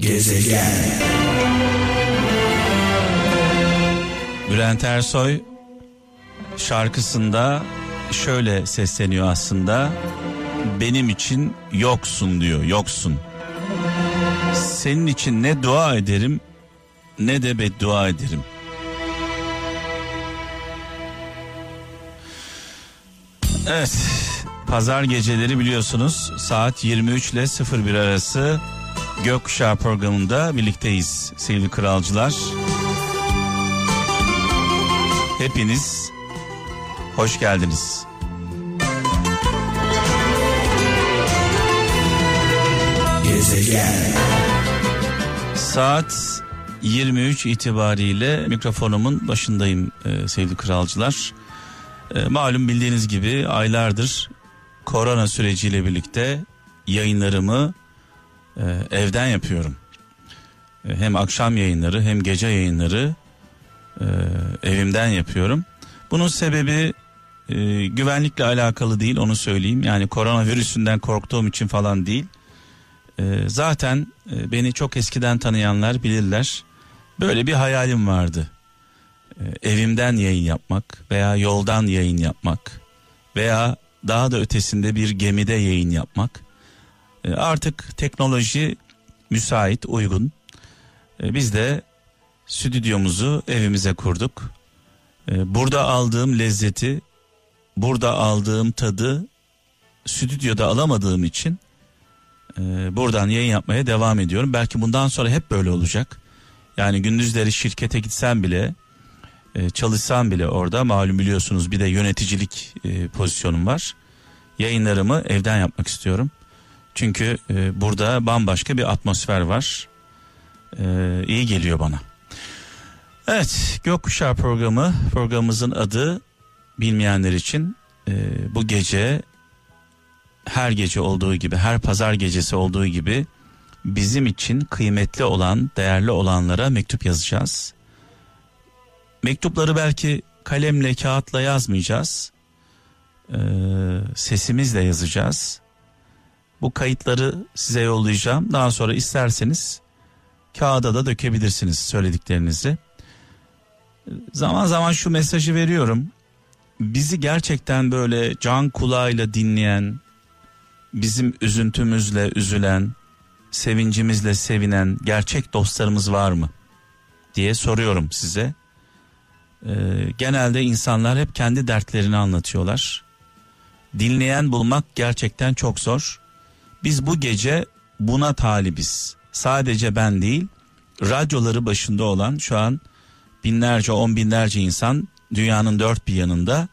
Gezegen. Bülent Ersoy şarkısında şöyle sesleniyor aslında. Benim için yoksun diyor, yoksun. Senin için ne dua ederim ne de beddua ederim. Evet, pazar geceleri biliyorsunuz saat 23 ile 01 arası Gökkuşağı programında birlikteyiz sevgili kralcılar. Hepiniz hoş geldiniz. Gezegen. Saat 23 itibariyle mikrofonumun başındayım e, sevgili kralcılar. E, malum bildiğiniz gibi aylardır korona süreciyle birlikte yayınlarımı e, evden yapıyorum. E, hem akşam yayınları hem gece yayınları e, evimden yapıyorum. Bunun sebebi e, güvenlikle alakalı değil onu söyleyeyim. Yani koronavirüsünden korktuğum için falan değil. E, zaten e, beni çok eskiden tanıyanlar bilirler. Böyle bir hayalim vardı. E, evimden yayın yapmak veya yoldan yayın yapmak veya daha da ötesinde bir gemide yayın yapmak. E, artık teknoloji müsait, uygun. E, biz de stüdyomuzu evimize kurduk. E, burada aldığım lezzeti, burada aldığım tadı stüdyoda alamadığım için buradan yayın yapmaya devam ediyorum. Belki bundan sonra hep böyle olacak. Yani gündüzleri şirkete gitsem bile, çalışsam bile orada malum biliyorsunuz bir de yöneticilik pozisyonum var. Yayınlarımı evden yapmak istiyorum. Çünkü e, burada bambaşka bir atmosfer var. E, iyi geliyor bana. Evet Gökkuşağı programı programımızın adı bilmeyenler için e, bu gece her gece olduğu gibi her pazar gecesi olduğu gibi bizim için kıymetli olan değerli olanlara mektup yazacağız. Mektupları belki kalemle kağıtla yazmayacağız. Ee, sesimizle yazacağız. Bu kayıtları size yollayacağım. Daha sonra isterseniz kağıda da dökebilirsiniz söylediklerinizi. Zaman zaman şu mesajı veriyorum. Bizi gerçekten böyle can kulağıyla dinleyen, bizim üzüntümüzle üzülen, sevincimizle sevinen gerçek dostlarımız var mı? diye soruyorum size. Ee, genelde insanlar hep kendi dertlerini anlatıyorlar. Dinleyen bulmak gerçekten çok zor. Biz bu gece buna talibiz. Sadece ben değil, radyoları başında olan şu an binlerce, on binlerce insan dünyanın dört bir yanında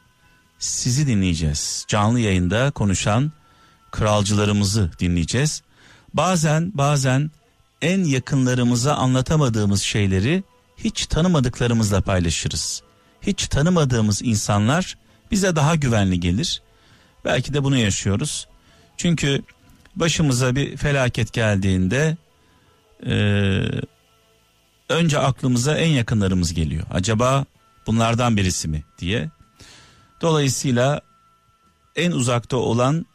sizi dinleyeceğiz. Canlı yayında konuşan kralcılarımızı dinleyeceğiz. Bazen bazen en yakınlarımıza anlatamadığımız şeyleri hiç tanımadıklarımızla paylaşırız. Hiç tanımadığımız insanlar bize daha güvenli gelir. Belki de bunu yaşıyoruz. Çünkü başımıza bir felaket geldiğinde e, önce aklımıza en yakınlarımız geliyor. Acaba bunlardan birisi mi diye. Dolayısıyla en uzakta olan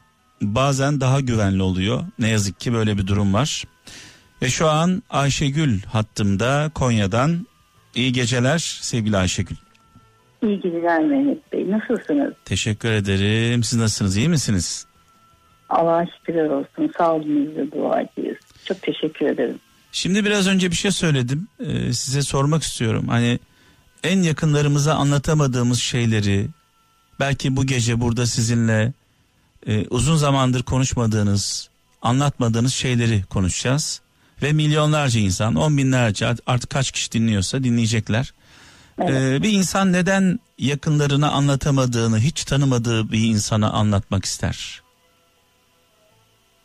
bazen daha güvenli oluyor. Ne yazık ki böyle bir durum var. Ve şu an Ayşegül hattımda Konya'dan. İyi geceler sevgili Ayşegül. İyi geceler Mehmet Bey. Nasılsınız? Teşekkür ederim. Siz nasılsınız? İyi misiniz? Allah'a şükürler olsun. Sağ olun bize duacıyız. Çok teşekkür ederim. Şimdi biraz önce bir şey söyledim. Ee, size sormak istiyorum. Hani en yakınlarımıza anlatamadığımız şeyleri belki bu gece burada sizinle e, uzun zamandır konuşmadığınız, anlatmadığınız şeyleri konuşacağız. Ve milyonlarca insan, on binlerce artık kaç kişi dinliyorsa dinleyecekler. Evet. Ee, bir insan neden yakınlarına anlatamadığını, hiç tanımadığı bir insana anlatmak ister?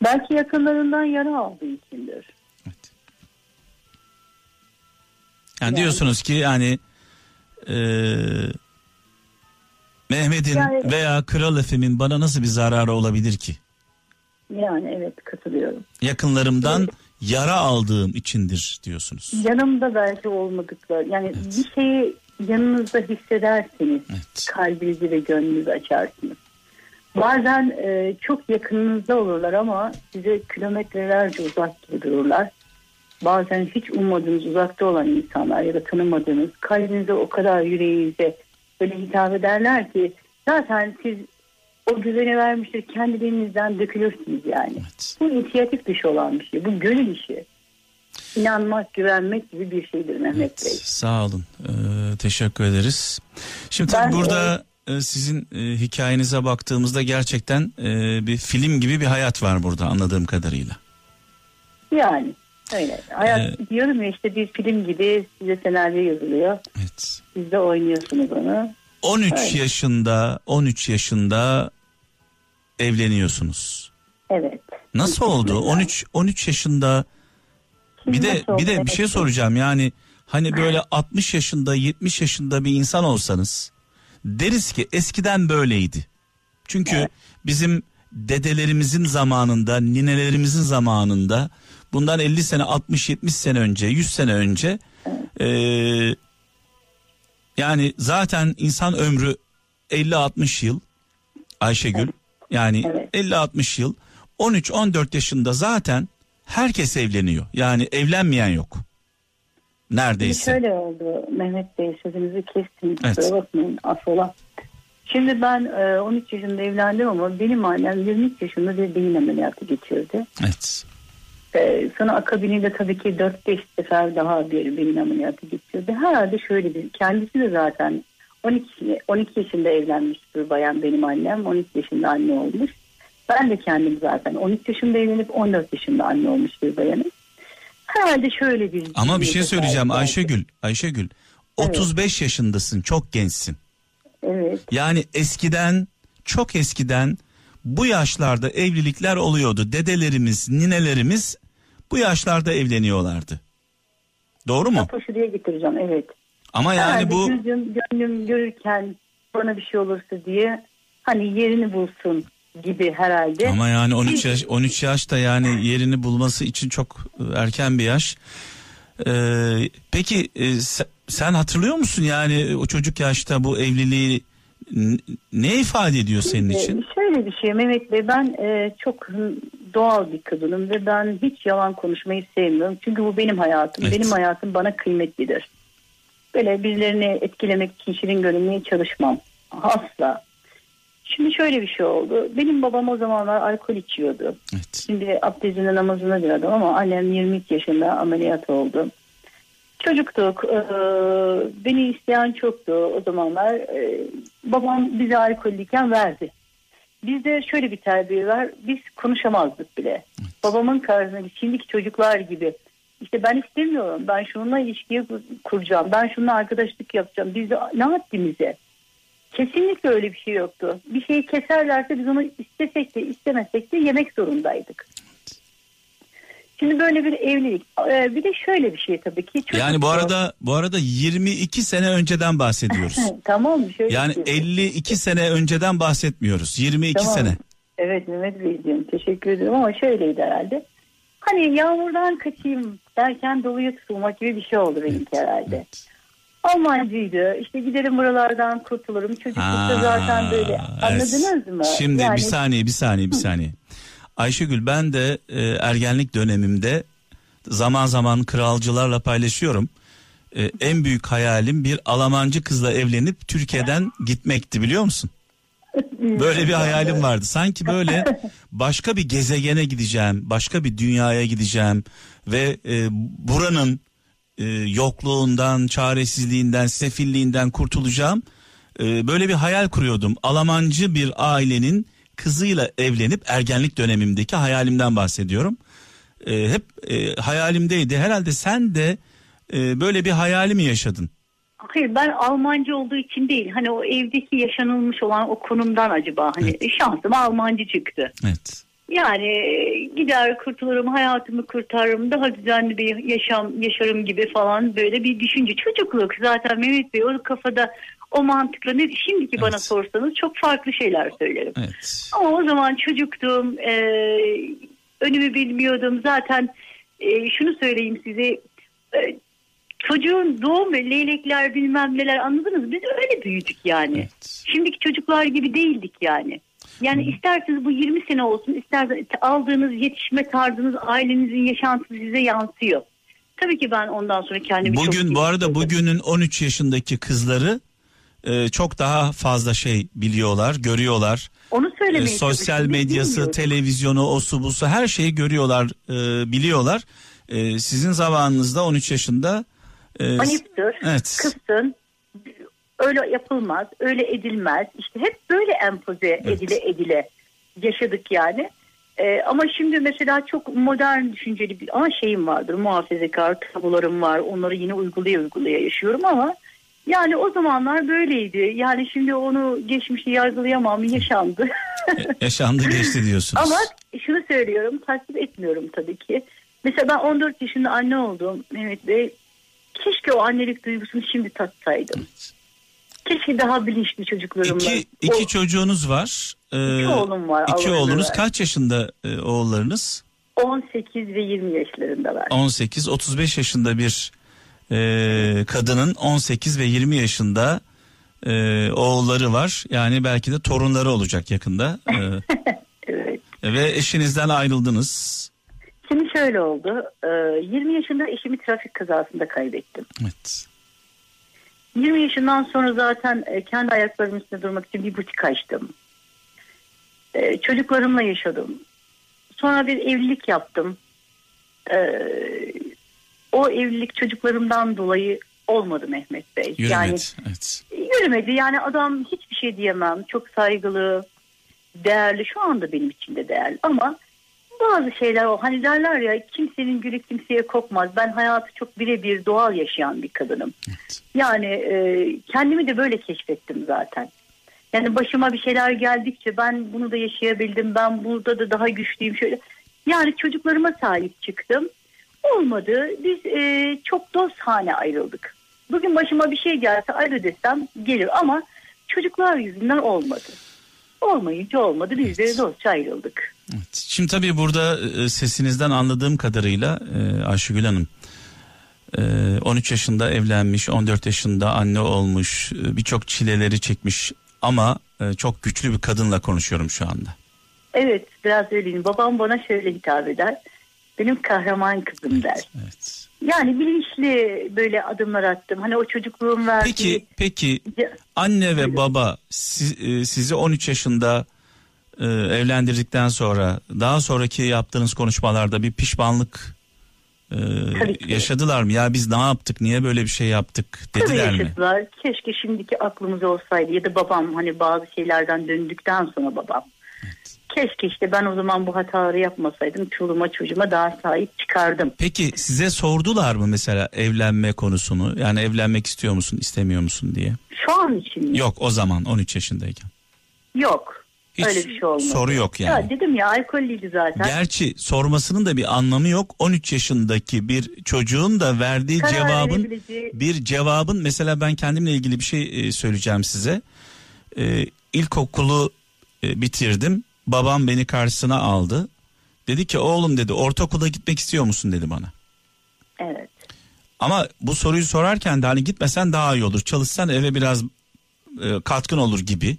Belki yakınlarından yara aldığı içindir. Evet. Yani, yani diyorsunuz ki yani e, Mehmet'in yani, veya Kral Efem'in bana nasıl bir zararı olabilir ki? Yani evet katılıyorum. Yakınlarımdan evet. yara aldığım içindir diyorsunuz. Yanımda belki olmadıkları yani evet. bir şeyi yanınızda hissederseniz evet. kalbinizi ve gönlünüzü açarsınız. Bazen e, çok yakınınızda olurlar ama size kilometrelerce uzak gibi dururlar. bazen hiç ummadığınız uzakta olan insanlar ya da tanımadığınız kalbinize o kadar yüreğinize böyle hitap ederler ki zaten siz o güvene vermiştir kendiliğinizden dökülürsünüz yani. Evet. Bu inisiyatif dışı olan bir şey. Bu gönül işi. İnanmak, güvenmek gibi bir şeydir Mehmet evet, Bey. Sağ olun. Ee, teşekkür ederiz. Şimdi ben, burada e, sizin e, hikayenize baktığımızda gerçekten e, bir film gibi bir hayat var burada anladığım kadarıyla. Yani öyle. Hayat ee, diyorum ya işte bir film gibi size senaryo yazılıyor. Evet. Siz de oynuyorsunuz onu. 13 öyle. yaşında 13 yaşında evleniyorsunuz. Evet. Nasıl oldu? 13 13 yaşında bir de bir de bir şey soracağım. Yani hani böyle 60 yaşında 70 yaşında bir insan olsanız deriz ki eskiden böyleydi. Çünkü evet. bizim dedelerimizin zamanında, ninelerimizin zamanında bundan 50 sene, 60, 70 sene önce, 100 sene önce e, yani zaten insan ömrü 50-60 yıl Ayşegül. Yani evet. 50-60 yıl 13-14 yaşında zaten herkes evleniyor. Yani evlenmeyen yok. Neredeyse. Şimdi şöyle oldu Mehmet Bey sözünüzü kestim. Evet. bakmayın affola. Şimdi ben 13 e, yaşında evlendim ama benim annem 23 yaşında bir beyin ameliyatı geçirdi. Evet. Ee, sonra akabiniyle tabii ki 4-5 sefer daha bir beyin ameliyatı geçirdi. Herhalde şöyle bir kendisi de zaten 12, 12 yaşında evlenmiş bir bayan benim annem. 12 yaşında anne olmuş. Ben de kendim zaten 13 yaşında evlenip 14 yaşında anne olmuş bir bayanım. Herhalde şöyle bir... Ama bir şey söyleyeceğim Ayşegül. Ayşegül 35 evet. yaşındasın çok gençsin. Evet. Yani eskiden çok eskiden bu yaşlarda evlilikler oluyordu. Dedelerimiz, ninelerimiz bu yaşlarda evleniyorlardı. Doğru mu? Taşıdıya getireceğim evet. Ama yani Herhalde bu... Gözüm, gönlüm görürken bana bir şey olursa diye hani yerini bulsun gibi herhalde. Ama yani 13 yaş 13 yaş da yani yerini bulması için çok erken bir yaş. Ee, peki e, sen hatırlıyor musun yani o çocuk yaşta bu evliliği ne ifade ediyor senin için? Şöyle bir şey Mehmet Bey ben e, çok doğal bir kadınım ve ben hiç yalan konuşmayı sevmiyorum. Çünkü bu benim hayatım. Evet. Benim hayatım bana kıymetlidir. Böyle birilerini etkilemek için şirin görünmeye çalışmam. Asla. Şimdi şöyle bir şey oldu. Benim babam o zamanlar alkol içiyordu. Evet. Şimdi abdestine namazına bir adam ama annem 22 yaşında ameliyat oldu. Çocuktuk. E, beni isteyen çoktu o zamanlar. E, babam bize alkollüyken verdi. Bizde şöyle bir terbiye var. Biz konuşamazdık bile. Evet. Babamın karşısında şimdiki çocuklar gibi. İşte ben istemiyorum. Ben şununla ilişkiyi kuracağım. Ben şununla arkadaşlık yapacağım. Biz de ne haddimize? Kesinlikle öyle bir şey yoktu. Bir şeyi keserlerse biz onu istesek de istemesek de yemek zorundaydık. Şimdi böyle bir evlilik. Ee, bir de şöyle bir şey tabii ki. Yani bu arada bu arada 22 sene önceden bahsediyoruz. tamam şöyle Yani 52 sene önceden bahsetmiyoruz. 22 tamam. sene. Evet Mehmet Beyciğim teşekkür ederim ama şöyleydi herhalde. Hani yağmurdan kaçayım derken doluya tutulmak gibi bir şey oldu benimki evet, herhalde. Evet. Almancıydı. İşte giderim buralardan kurtulurum. Çocuklukta zaten böyle. Anladınız mı? Şimdi yani... bir saniye bir saniye bir saniye. Ayşegül ben de e, ergenlik dönemimde zaman zaman kralcılarla paylaşıyorum. E, en büyük hayalim bir Almancı kızla evlenip Türkiye'den gitmekti biliyor musun? Böyle bir hayalim vardı. Sanki böyle başka bir gezegene gideceğim, başka bir dünyaya gideceğim ve e, buranın e, yokluğundan, çaresizliğinden, sefilliğinden kurtulacağım. E, böyle bir hayal kuruyordum. Almancı bir ailenin kızıyla evlenip ergenlik dönemimdeki hayalimden bahsediyorum. E, hep e, hayalimdeydi. Herhalde sen de e, böyle bir hayali mi yaşadın? Hayır ben Almancı olduğu için değil. Hani o evdeki yaşanılmış olan o konumdan acaba hani evet. şansım Almancı çıktı. Evet. Yani gider kurtulurum hayatımı kurtarırım daha düzenli bir yaşam yaşarım gibi falan böyle bir düşünce. Çocukluk zaten Mehmet Bey o kafada o mantıkla ne şimdiki evet. bana sorsanız çok farklı şeyler söylerim. Evet. Ama o zaman çocuktum e, önümü bilmiyordum zaten e, şunu söyleyeyim size e, çocuğun doğum ve leylekler bilmem neler anladınız mı? Biz öyle büyüdük yani. Evet. Şimdiki çocuklar gibi değildik yani. Yani isterseniz bu 20 sene olsun, isterseniz aldığınız yetişme tarzınız, ailenizin yaşantısı size yansıyor. Tabii ki ben ondan sonra kendimi çok Bugün bu arada bugünün 13 yaşındaki kızları e, çok daha fazla şey biliyorlar, görüyorlar. Onu E, söylemeye sosyal çalıştım. Biz medyası, televizyonu, osu busu her şeyi görüyorlar, e, biliyorlar. E, sizin zamanınızda 13 yaşında e, Ayıptır, Evet. kızsın, öyle yapılmaz, öyle edilmez. İşte hep böyle empoze edile edile yaşadık yani. Ee, ama şimdi mesela çok modern düşünceli bir ama şeyim vardır muhafazakar tabularım var. Onları yine uygulaya uygulaya yaşıyorum ama yani o zamanlar böyleydi. Yani şimdi onu geçmişi yargılayamam yaşandı. Yaşandı geçti diyorsunuz. ama şunu söylüyorum tasvip etmiyorum tabii ki. Mesela ben 14 yaşında anne oldum Mehmet Bey. Keşke o annelik duygusunu şimdi tatsaydım keşke daha bilinçli çocuklarımla İki, iki O- çocuğunuz var. Ee, İki oğlum var, İki Allah oğlunuz kaç yaşında e, oğullarınız? 18 ve 20 yaşlarındalar 18, 35 yaşında bir e, kadının 18 ve 20 yaşında e, oğulları var. Yani belki de torunları olacak yakında. E, evet ve eşinizden ayrıldınız. Şimdi şöyle oldu. Ee, 20 yaşında eşimi trafik kazasında kaybettim. Evet. 20 yaşından sonra zaten e, kendi ayaklarımın üstünde durmak için bir butik açtım. Ee, Çocuklarımla yaşadım. Sonra bir evlilik yaptım. Ee, O evlilik çocuklarımdan dolayı olmadı Mehmet Bey. Yürümedi. Yani evet. yürümedi. Yani adam hiçbir şey diyemem. Çok saygılı, değerli. Şu anda benim için de değerli. Ama bazı şeyler o. Hani derler ya kimsenin gülü kimseye kokmaz. Ben hayatı çok birebir doğal yaşayan bir kadınım. evet. Yani e, kendimi de böyle keşfettim zaten. Yani başıma bir şeyler geldikçe ben bunu da yaşayabildim. Ben burada da daha güçlüyüm şöyle. Yani çocuklarıma sahip çıktım. Olmadı. Biz e, çok dostane ayrıldık. Bugün başıma bir şey gelse ayrı desem gelir ama çocuklar yüzünden olmadı. Olmayınca olmadı. Biz de dostça ayrıldık. Evet. Şimdi tabii burada e, sesinizden anladığım kadarıyla e, Ayşegül Hanım e, 13 yaşında evlenmiş, 14 yaşında anne olmuş, e, birçok çileleri çekmiş ama e, çok güçlü bir kadınla konuşuyorum şu anda. Evet biraz öyleyim. Babam bana şöyle hitap eder. Benim kahraman kızım der. Evet. Yani bilinçli böyle adımlar attım. Hani o çocukluğum verdiği... Peki peki anne ve baba siz- e, sizi 13 yaşında e, evlendirdikten sonra daha sonraki yaptığınız konuşmalarda bir pişmanlık e, Tabii yaşadılar mı? Ya biz ne yaptık? Niye böyle bir şey yaptık? Tabii Dediler mi? yaşadılar. Keşke şimdiki aklımız olsaydı ya da babam hani bazı şeylerden döndükten sonra babam. Keşke işte ben o zaman bu hataları yapmasaydım. Çoluğuma çocuğuma daha sahip çıkardım. Peki size sordular mı mesela evlenme konusunu? Yani evlenmek istiyor musun, istemiyor musun diye? Şu an için mi? Yok o zaman 13 yaşındayken. Yok. Hiç Öyle bir şey olmadı. soru yok yani. Ya dedim ya alkollüydü zaten. Gerçi sormasının da bir anlamı yok. 13 yaşındaki bir çocuğun da verdiği Karar cevabın verebileceği- bir cevabın mesela ben kendimle ilgili bir şey e, söyleyeceğim size. E, ilkokulu e, bitirdim. Babam beni karşısına aldı. Dedi ki oğlum dedi ortaokula gitmek istiyor musun dedi bana. Evet. Ama bu soruyu sorarken de hani gitmesen daha iyi olur. Çalışsan eve biraz e, katkın olur gibi.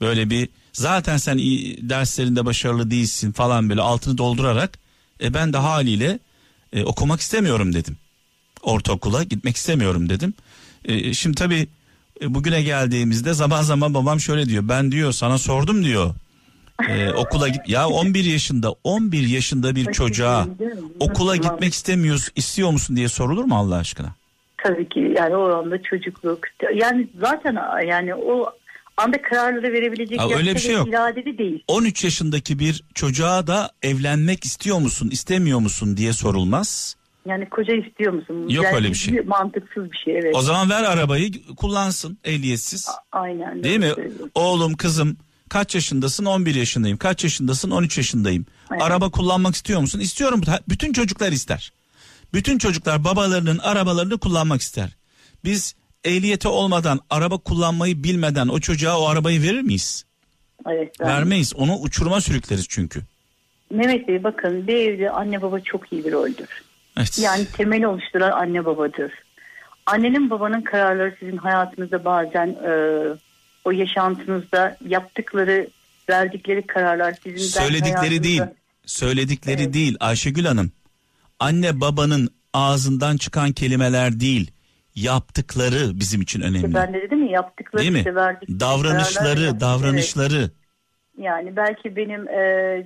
Böyle bir zaten sen iyi, derslerinde başarılı değilsin falan böyle altını doldurarak e, ben de haliyle e, okumak istemiyorum dedim. Ortaokula gitmek istemiyorum dedim. E, şimdi tabii e, bugüne geldiğimizde zaman zaman babam şöyle diyor. Ben diyor sana sordum diyor. E, okula git ya 11 yaşında 11 yaşında bir çocuğa okula gitmek istemiyoruz istiyor musun diye sorulur mu Allah aşkına? Tabii ki yani o anda çocukluk. Yani zaten yani o anda kararları verebilecek Abi öyle bir şey yok. iradeli değil. 13 yaşındaki bir çocuğa da evlenmek istiyor musun istemiyor musun diye sorulmaz. Yani koca istiyor musun? Yok yani öyle bir şey. Mantıksız bir şey evet. O zaman ver arabayı kullansın ehliyetsiz. Aynen. Değil mi? doğru söylüyorsun. Oğlum kızım kaç yaşındasın 11 yaşındayım kaç yaşındasın 13 yaşındayım. Evet. Araba kullanmak istiyor musun? İstiyorum. Bütün çocuklar ister. Bütün çocuklar babalarının arabalarını kullanmak ister. Biz ehliyeti olmadan araba kullanmayı bilmeden o çocuğa o arabayı verir miyiz? Evet, ben- Vermeyiz. Onu uçuruma sürükleriz çünkü. Mehmet Bey bakın bir evde anne baba çok iyi bir roldür. Evet. Yani temeli oluşturan anne babadır. Annenin babanın kararları sizin hayatınızda bazen e, o yaşantınızda yaptıkları, verdikleri kararlar sizin Söyledikleri değil. Söyledikleri Evet. değil Ayşegül Hanım. Anne babanın ağzından çıkan kelimeler değil yaptıkları bizim için önemli. İşte ben de dedim ya yaptıkları Değil mi? Işte davranışları, davranışları. Evet. Yani belki benim e,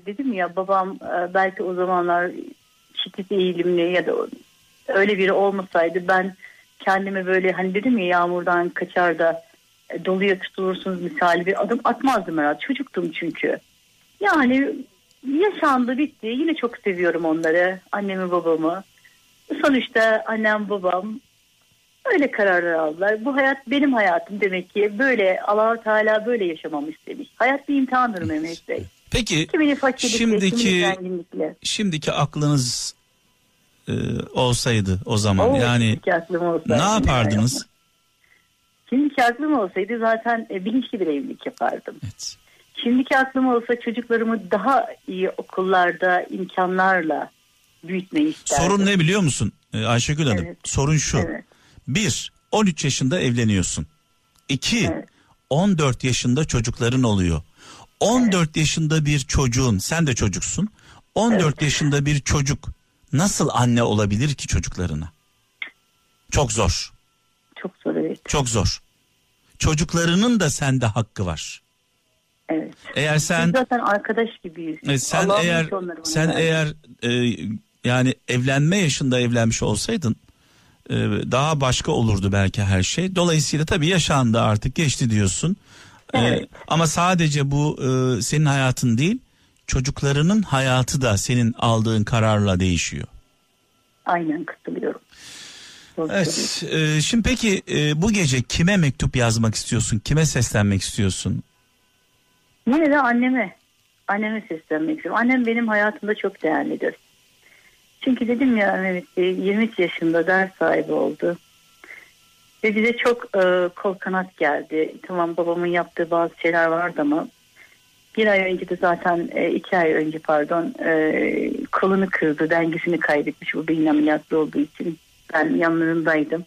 dedim ya babam e, belki o zamanlar şiddet eğilimli ya da öyle biri olmasaydı ben kendime böyle hani dedim ya yağmurdan kaçar da doluya tutulursunuz misali bir adım atmazdım herhalde. Çocuktum çünkü. Yani yaşandı bitti. Yine çok seviyorum onları. Annemi babamı. Sonuçta annem babam öyle kararlar aldılar. Bu hayat benim hayatım demek ki böyle allah Teala böyle yaşamamı istemiş. Hayat bir imtihandır Mehmet Bey. Peki şimdiki şimdiki aklınız e, olsaydı o zaman Oo, yani ne yapardınız? Şimdiki aklım olsaydı zaten e, bilinçli bir evlilik yapardım. Evet. Şimdiki aklım olsa çocuklarımı daha iyi okullarda imkanlarla büyütmeyi isterdim. Sorun ne biliyor musun ee, Ayşegül Hanım? Evet. Sorun şu. Evet. Bir, 13 yaşında evleniyorsun. İki, evet. 14 yaşında çocukların oluyor. 14 evet. yaşında bir çocuğun, sen de çocuksun. 14 evet. yaşında bir çocuk nasıl anne olabilir ki çocuklarına? Çok zor. Çok zor evet. Çok zor. Çocuklarının da sende hakkı var. Evet. Eğer sen Biz zaten arkadaş gibiyiz. E, sen Allah eğer sen verdi. eğer e, yani evlenme yaşında evlenmiş olsaydın e, daha başka olurdu belki her şey. Dolayısıyla tabii yaşandı artık geçti diyorsun. E, evet. E, ama sadece bu e, senin hayatın değil, çocuklarının hayatı da senin aldığın kararla değişiyor. Aynen katılıyorum. Evet. E, şimdi peki e, bu gece kime mektup yazmak istiyorsun? Kime seslenmek istiyorsun? Yine de anneme. Anneme seslenmek istiyorum. Annem benim hayatımda çok değerlidir. Çünkü dedim ya Mehmet Bey 23 yaşında ders sahibi oldu. Ve bize çok e, kol kanat geldi. Tamam babamın yaptığı bazı şeyler vardı ama bir ay önce de zaten e, iki ay önce pardon e, kolunu kırdı. Dengesini kaybetmiş bu beyin ameliyatlı olduğu için. Ben yanlarındaydım.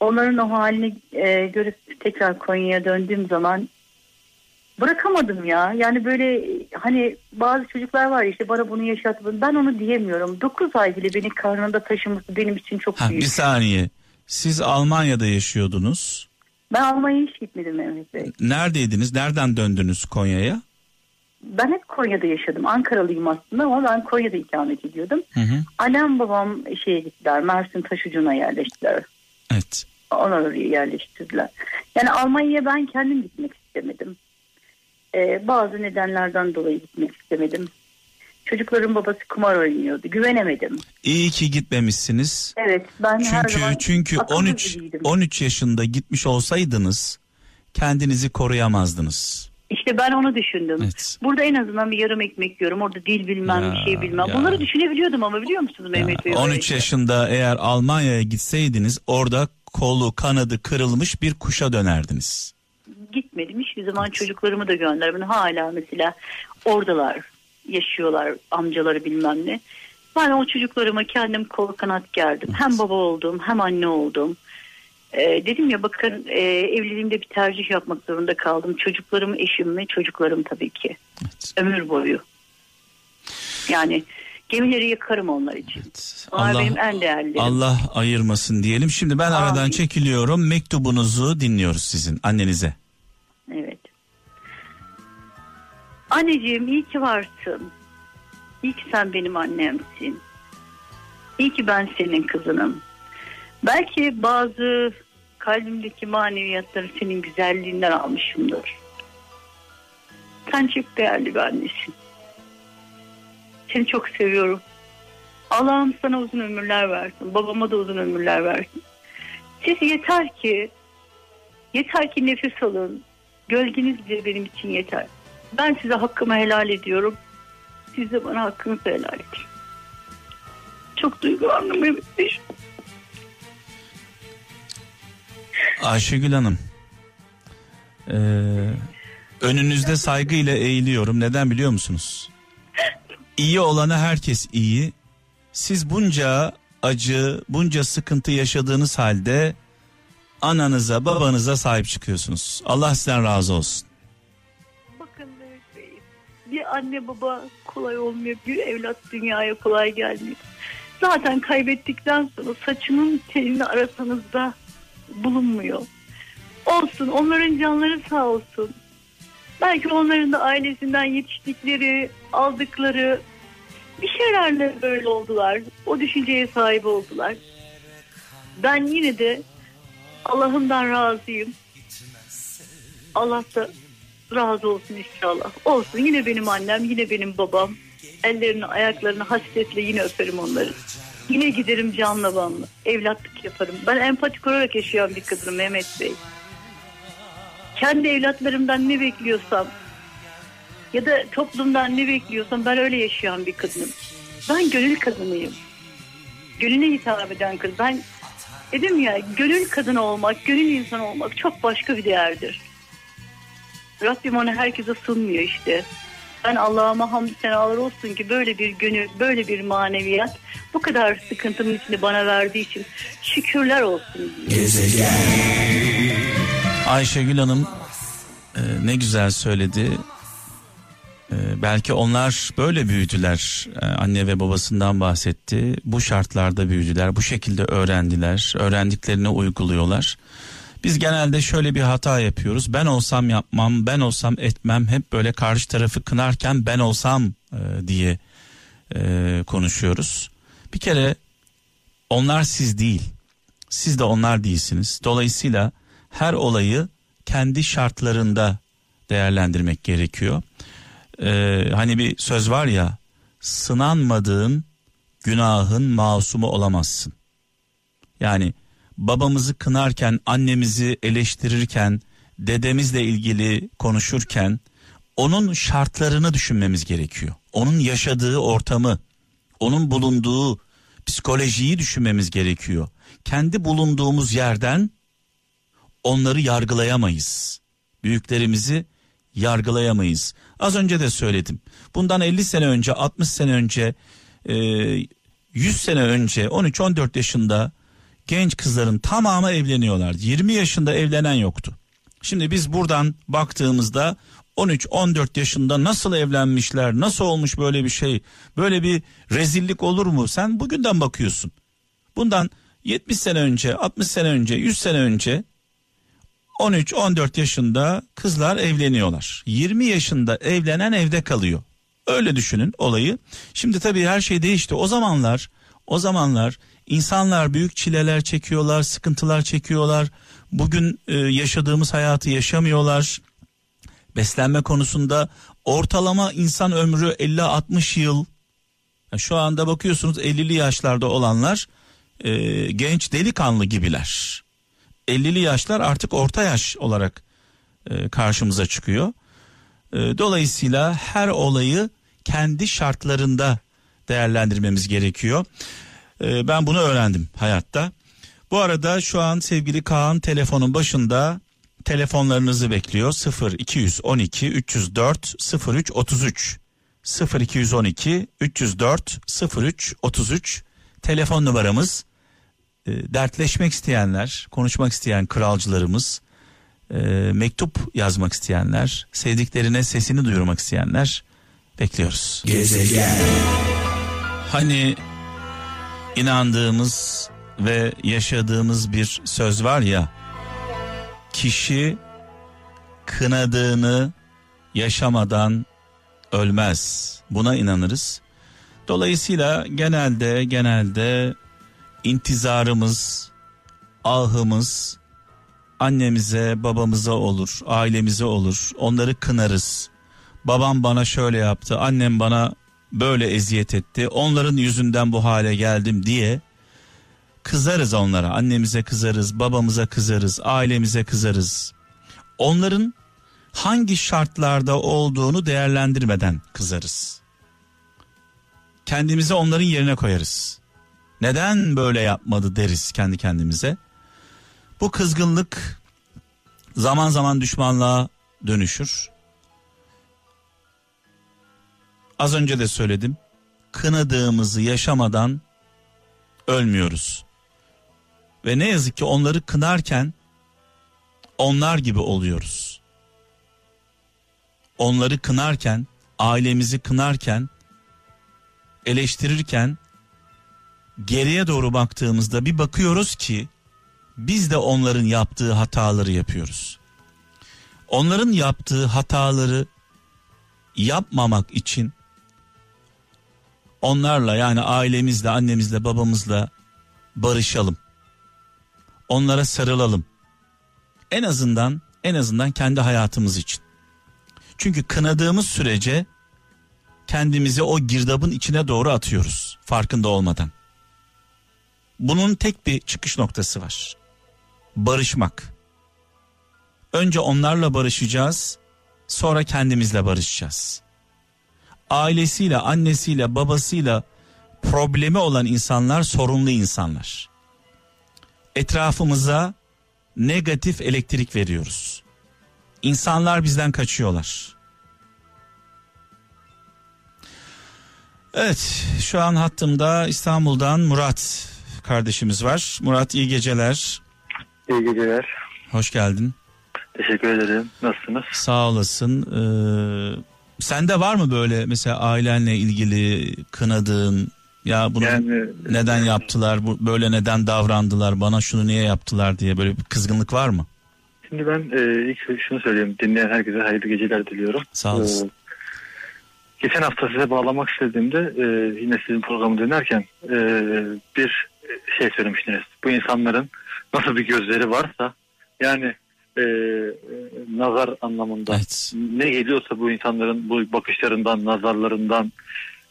Onların o halini e, görüp tekrar Konya'ya döndüğüm zaman bırakamadım ya. Yani böyle hani bazı çocuklar var işte bana bunu yaşattı. Ben onu diyemiyorum. 9 ay bile beni karnında taşıması benim için çok ha, büyük. Bir saniye. Siz Almanya'da yaşıyordunuz. Ben Almanya'ya hiç gitmedim Mehmet Bey. Neredeydiniz? Nereden döndünüz Konya'ya? Ben hep Konya'da yaşadım. Ankaralıyım aslında ama ben Konya'da ikamet ediyordum. Hı hı. Annem babam şeye gittiler. Mersin Taşucu'na yerleştiler. Evet. Onlar oraya yerleştirdiler. Yani Almanya'ya ben kendim gitmek istemedim. Ee, bazı nedenlerden dolayı gitmek istemedim. Çocukların babası kumar oynuyordu. Güvenemedim. İyi ki gitmemişsiniz. Evet, ben çünkü, her zaman çünkü 13 13 yaşında gitmiş olsaydınız kendinizi koruyamazdınız. İşte ben onu düşündüm. Evet. Burada en azından bir yarım ekmek yiyorum. Orada dil bilmem ya, bir şey bilmem. Ya. Bunları düşünebiliyordum ama biliyor musunuz Mehmet Bey? 13 yaşında eğer Almanya'ya gitseydiniz orada kolu kanadı kırılmış bir kuşa dönerdiniz. Gitmedim hiçbir zaman evet. çocuklarımı da göndermedim. Hala mesela oradalar yaşıyorlar amcaları bilmem ne. Ben o çocuklarıma kendim kol kanat gerdim. Evet. Hem baba oldum hem anne oldum. Ee, dedim ya bakın e, evliliğimde bir tercih yapmak zorunda kaldım. Çocuklarım eşim mi? Çocuklarım tabii ki. Evet. Ömür boyu. Yani gemileri yakarım onlar için. Evet. Onlar Allah, benim en değerlerim. Allah ayırmasın diyelim. Şimdi ben Amin. aradan çekiliyorum. Mektubunuzu dinliyoruz sizin annenize. Evet. Anneciğim iyi ki varsın. İyi ki sen benim annemsin. İyi ki ben senin kızınım. Belki bazı kalbimdeki maneviyatları senin güzelliğinden almışımdır. Sen çok değerli bir annesin. Seni çok seviyorum. Allah'ım sana uzun ömürler versin. Babama da uzun ömürler versin. Siz yeter ki yeter ki nefes alın. Gölgeniz bile benim için yeter. Ben size hakkımı helal ediyorum. Siz de bana hakkınızı helal edin. Çok duygulandım Mehmet Ayşegül Hanım. Ee, önünüzde saygıyla eğiliyorum. Neden biliyor musunuz? İyi olana herkes iyi. Siz bunca acı, bunca sıkıntı yaşadığınız halde ananıza, babanıza sahip çıkıyorsunuz. Allah sizden razı olsun. Bakın bir anne baba kolay olmuyor, bir evlat dünyaya kolay gelmiyor. Zaten kaybettikten sonra saçının telini arasanızda bulunmuyor. Olsun onların canları sağ olsun. Belki onların da ailesinden yetiştikleri, aldıkları bir şeylerle böyle oldular. O düşünceye sahip oldular. Ben yine de Allah'ımdan razıyım. Allah da razı olsun inşallah. Olsun yine benim annem, yine benim babam. Ellerini, ayaklarını hasretle yine öperim onları. Yine giderim canla banla. Evlatlık yaparım. Ben empati kurarak yaşayan bir kadınım Mehmet Bey. Kendi evlatlarımdan ne bekliyorsam ya da toplumdan ne bekliyorsam ben öyle yaşayan bir kadınım. Ben gönül kadınıyım. Gönüle hitap eden kız. Ben dedim ya gönül kadını olmak, gönül insanı olmak çok başka bir değerdir. Rabbim onu herkese sunmuyor işte. Ben Allah'ıma hamdü senalar olsun ki böyle bir gönül, böyle bir maneviyat bu kadar sıkıntının içinde bana verdiği için şükürler olsun. Ayşegül Hanım e, ne güzel söyledi. E, belki onlar böyle büyüdüler. E, anne ve babasından bahsetti. Bu şartlarda büyüdüler. Bu şekilde öğrendiler. Öğrendiklerini uyguluyorlar. Biz genelde şöyle bir hata yapıyoruz. Ben olsam yapmam, ben olsam etmem. Hep böyle karşı tarafı kınarken ben olsam e, diye e, konuşuyoruz. Bir kere onlar siz değil. Siz de onlar değilsiniz. Dolayısıyla her olayı kendi şartlarında değerlendirmek gerekiyor. Ee, hani bir söz var ya sınanmadığın günahın masumu olamazsın. Yani babamızı kınarken, annemizi eleştirirken, dedemizle ilgili konuşurken onun şartlarını düşünmemiz gerekiyor. Onun yaşadığı ortamı, onun bulunduğu psikolojiyi düşünmemiz gerekiyor. Kendi bulunduğumuz yerden onları yargılayamayız. Büyüklerimizi yargılayamayız. Az önce de söyledim. Bundan 50 sene önce, 60 sene önce, 100 sene önce 13-14 yaşında genç kızların tamamı evleniyorlar. 20 yaşında evlenen yoktu. Şimdi biz buradan baktığımızda 13-14 yaşında nasıl evlenmişler, nasıl olmuş böyle bir şey, böyle bir rezillik olur mu? Sen bugünden bakıyorsun. Bundan 70 sene önce, 60 sene önce, 100 sene önce 13-14 yaşında kızlar evleniyorlar. 20 yaşında evlenen evde kalıyor. Öyle düşünün olayı. Şimdi tabii her şey değişti. O zamanlar, o zamanlar İnsanlar büyük çileler çekiyorlar, sıkıntılar çekiyorlar. Bugün e, yaşadığımız hayatı yaşamıyorlar. Beslenme konusunda ortalama insan ömrü 50-60 yıl. Şu anda bakıyorsunuz 50'li yaşlarda olanlar e, genç delikanlı gibiler. 50'li yaşlar artık orta yaş olarak e, karşımıza çıkıyor. E, dolayısıyla her olayı kendi şartlarında değerlendirmemiz gerekiyor. Ee, ben bunu öğrendim hayatta. Bu arada şu an sevgili Kaan telefonun başında telefonlarınızı bekliyor. 0 212 304 03 33 0 212 304 03 33 telefon numaramız. E, dertleşmek isteyenler, konuşmak isteyen kralcılarımız, e, mektup yazmak isteyenler, sevdiklerine sesini duyurmak isteyenler bekliyoruz. Gezegen. Hani inandığımız ve yaşadığımız bir söz var ya kişi kınadığını yaşamadan ölmez. Buna inanırız. Dolayısıyla genelde genelde intizarımız, ahımız annemize, babamıza olur, ailemize olur. Onları kınarız. Babam bana şöyle yaptı, annem bana böyle eziyet etti. Onların yüzünden bu hale geldim diye kızarız onlara. Annemize kızarız, babamıza kızarız, ailemize kızarız. Onların hangi şartlarda olduğunu değerlendirmeden kızarız. Kendimizi onların yerine koyarız. Neden böyle yapmadı deriz kendi kendimize. Bu kızgınlık zaman zaman düşmanlığa dönüşür. Az önce de söyledim. Kınadığımızı yaşamadan ölmüyoruz. Ve ne yazık ki onları kınarken onlar gibi oluyoruz. Onları kınarken, ailemizi kınarken, eleştirirken geriye doğru baktığımızda bir bakıyoruz ki biz de onların yaptığı hataları yapıyoruz. Onların yaptığı hataları yapmamak için onlarla yani ailemizle, annemizle, babamızla barışalım. Onlara sarılalım. En azından en azından kendi hayatımız için. Çünkü kınadığımız sürece kendimizi o girdabın içine doğru atıyoruz farkında olmadan. Bunun tek bir çıkış noktası var. Barışmak. Önce onlarla barışacağız, sonra kendimizle barışacağız. Ailesiyle, annesiyle, babasıyla problemi olan insanlar sorunlu insanlar. Etrafımıza negatif elektrik veriyoruz. İnsanlar bizden kaçıyorlar. Evet şu an hattımda İstanbul'dan Murat kardeşimiz var. Murat iyi geceler. İyi geceler. Hoş geldin. Teşekkür ederim. Nasılsınız? Sağ olasın. Ee, sende var mı böyle mesela ailenle ilgili kınadığın ya bunu yani, neden yaptılar, bu, böyle neden davrandılar, bana şunu niye yaptılar diye böyle bir kızgınlık var mı? Şimdi ben e, ilk şunu söyleyeyim. Dinleyen herkese hayırlı geceler diliyorum. Sağ olasın. Ee, geçen hafta size bağlamak istediğimde e, yine sizin programı dinlerken e, bir şey söylemiştiniz. Bu insanların nasıl bir gözleri varsa yani e, nazar anlamında evet. ne geliyorsa bu insanların bu bakışlarından, nazarlarından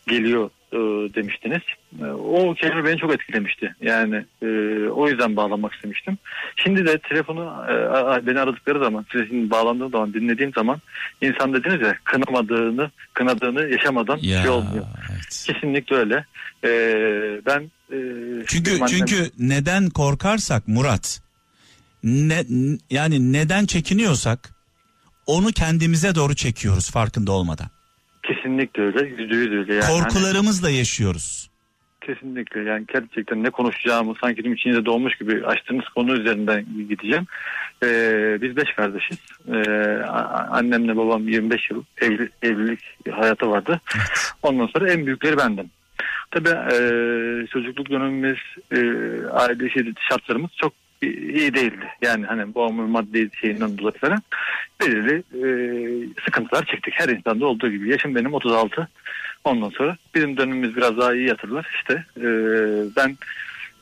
geliyor e, demiştiniz. E, o kelime beni çok etkilemişti. Yani e, o yüzden bağlamak istemiştim. Şimdi de telefonu e, beni aradıkları zaman, sizin bağlandığım zaman, dinlediğim zaman insan dediniz ya kınamadığını, kınadığını yaşamadan ya, şey olmuyor. Evet. Kesinlikle öyle. E, ben e, çünkü annem... çünkü neden korkarsak Murat, ne yani neden çekiniyorsak onu kendimize doğru çekiyoruz farkında olmadan. Kesinlikle öyle. Yüzde yüz öyle. Yani Korkularımızla yaşıyoruz. Kesinlikle yani gerçekten ne konuşacağımı sanki benim içinde doğmuş gibi açtığımız konu üzerinden gideceğim. Ee, biz beş kardeşiz. Ee, annemle babam 25 yıl evli, evlilik hayatı vardı. Ondan sonra en büyükleri bendim. Tabii e, çocukluk dönemimiz, e, aile şartlarımız çok iyi değildi. Yani hani bu maddi şeyinden dolayı falan belirli e, sıkıntılar çektik. Her insanda olduğu gibi. Yaşım benim 36. Ondan sonra bizim dönemimiz biraz daha iyi yatırlar. İşte e, ben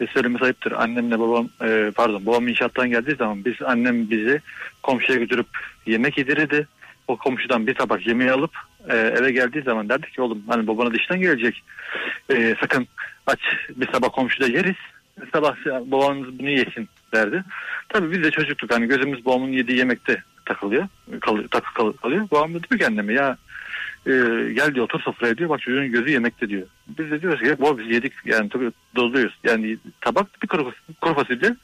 e, söylemesi ayıptır. Annemle babam e, pardon babam inşaattan geldiği zaman biz annem bizi komşuya götürüp yemek yedirirdi. O komşudan bir tabak yemeği alıp e, eve geldiği zaman derdik ki oğlum hani babana dıştan gelecek. E, sakın aç bir sabah komşuda yeriz. Sabah babanız bunu yesin derdi. Tabii biz de çocuktuk hani gözümüz babamın yediği yemekte takılıyor. Kal, takı kal, kalıyor. Babam da diyor ki anneme ya e, gel diyor otur sofraya diyor bak çocuğun gözü yemekte diyor. Biz de diyoruz ki baba biz yedik yani doluyoruz. Yani tabak bir kuru, kuru fasulye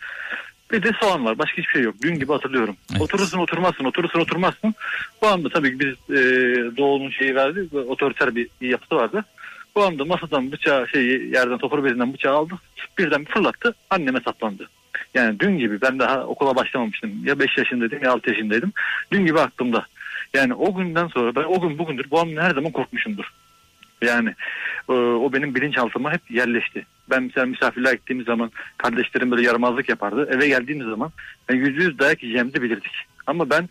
bir de soğan var. Başka hiçbir şey yok. Dün gibi hatırlıyorum. Evet. Oturursun oturmazsın, oturursun oturmazsın. Bu anda tabii biz e, Doğu'nun şeyi verdi. Otoriter bir yapısı vardı. Bu anda masadan bıçağı şey yerden topur bezinden bıçağı aldı. Birden fırlattı. Anneme saplandı. Yani dün gibi ben daha okula başlamamıştım. Ya 5 yaşındaydım ya 6 yaşındaydım. Dün gibi aklımda. Yani o günden sonra ben o gün bugündür bu her zaman korkmuşumdur. Yani e, o benim bilinçaltıma hep yerleşti. Ben mesela misafirliğe gittiğimiz zaman kardeşlerim böyle yaramazlık yapardı. Eve geldiğimiz zaman yüzde yüz dayak yiyeceğimizi bilirdik. Ama ben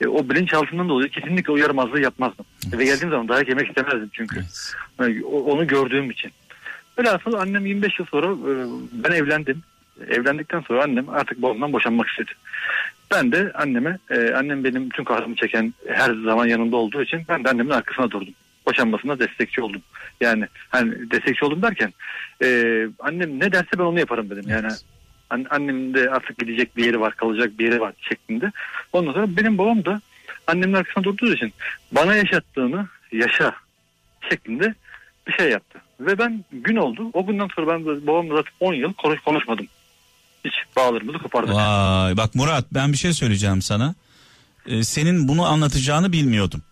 e, o bilinçaltından dolayı kesinlikle o yaramazlığı yapmazdım. Evet. Eve geldiğim zaman dayak yemek istemezdim çünkü. Evet. Yani, onu gördüğüm için. Velhasıl annem 25 yıl sonra e, ben evlendim. Evlendikten sonra annem artık babamdan boşanmak istedi. Ben de anneme, e, annem benim bütün kahrımı çeken her zaman yanında olduğu için ben de annemin arkasına durdum. Boşanmasına destekçi oldum. Yani hani destekçi oldum derken e, annem ne derse ben onu yaparım dedim. Yani an, annemin de artık gidecek bir yeri var, kalacak bir yeri var şeklinde. Ondan sonra benim babam da annemin arkasına durduğu için bana yaşattığını yaşa şeklinde bir şey yaptı. Ve ben gün oldu. O günden sonra ben babamla zaten 10 yıl konuş, konuşmadım hiç bağlarımızı kopardık. Vay bak Murat ben bir şey söyleyeceğim sana. Ee, senin bunu anlatacağını bilmiyordum.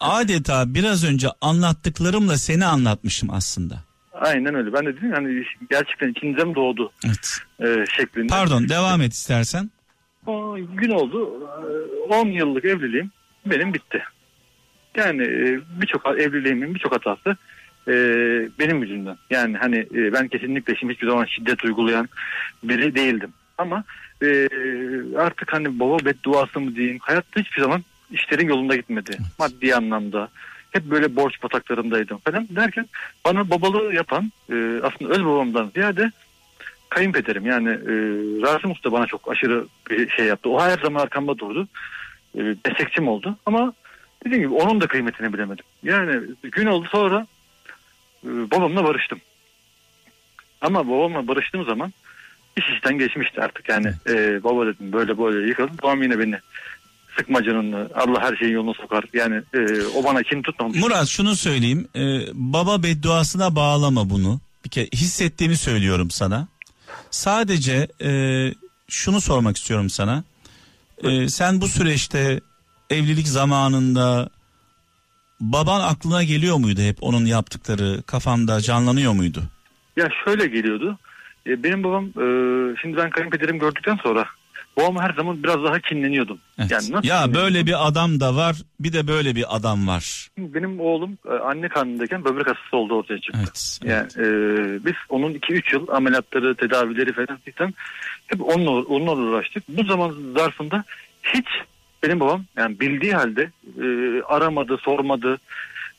Adeta biraz önce anlattıklarımla seni anlatmışım aslında. Aynen öyle. Ben de dedim yani gerçekten içinize mi doğdu evet. e, şeklinde. Pardon devam et istersen. O gün oldu. 10 yıllık evliliğim benim bitti. Yani e, birçok evliliğimin birçok hatası e, benim yüzümden. Yani hani e, ben kesinlikle şimdi hiçbir zaman şiddet uygulayan biri değildim. Ama e, artık hani baba bedduası mı diyeyim hayatta hiçbir zaman işlerin yolunda gitmedi. Maddi anlamda. Hep böyle borç bataklarındaydım falan derken bana babalığı yapan e, aslında öz babamdan ziyade kayınpederim yani e, Rasim Usta bana çok aşırı bir şey yaptı. O her zaman arkamda durdu. E, destekçim oldu ama dediğim gibi onun da kıymetini bilemedim. Yani gün oldu sonra babamla barıştım. Ama babamla barıştığım zaman iş işten geçmişti artık. Yani e, baba dedim böyle böyle yıkıldım. Babam yine beni sıkma canını. Allah her şeyin yoluna sokar. Yani e, o bana kim tutmamış. Murat şunu söyleyeyim. E, baba bedduasına bağlama bunu. Bir kere hissettiğimi söylüyorum sana. Sadece e, şunu sormak istiyorum sana. E, sen bu süreçte evlilik zamanında baban aklına geliyor muydu hep onun yaptıkları kafanda canlanıyor muydu? Ya şöyle geliyordu. E, benim babam e, şimdi ben kayınpederim gördükten sonra babam her zaman biraz daha kinleniyordum. Evet. Yani nasıl ya böyle bir adam da var bir de böyle bir adam var. Benim oğlum e, anne karnındayken böbrek hastası oldu ortaya çıktı. Evet, yani. E, biz onun 2-3 yıl ameliyatları tedavileri falan hep onunla, onunla uğraştık. Bu zaman zarfında hiç benim babam yani bildiği halde e, aramadı, sormadı,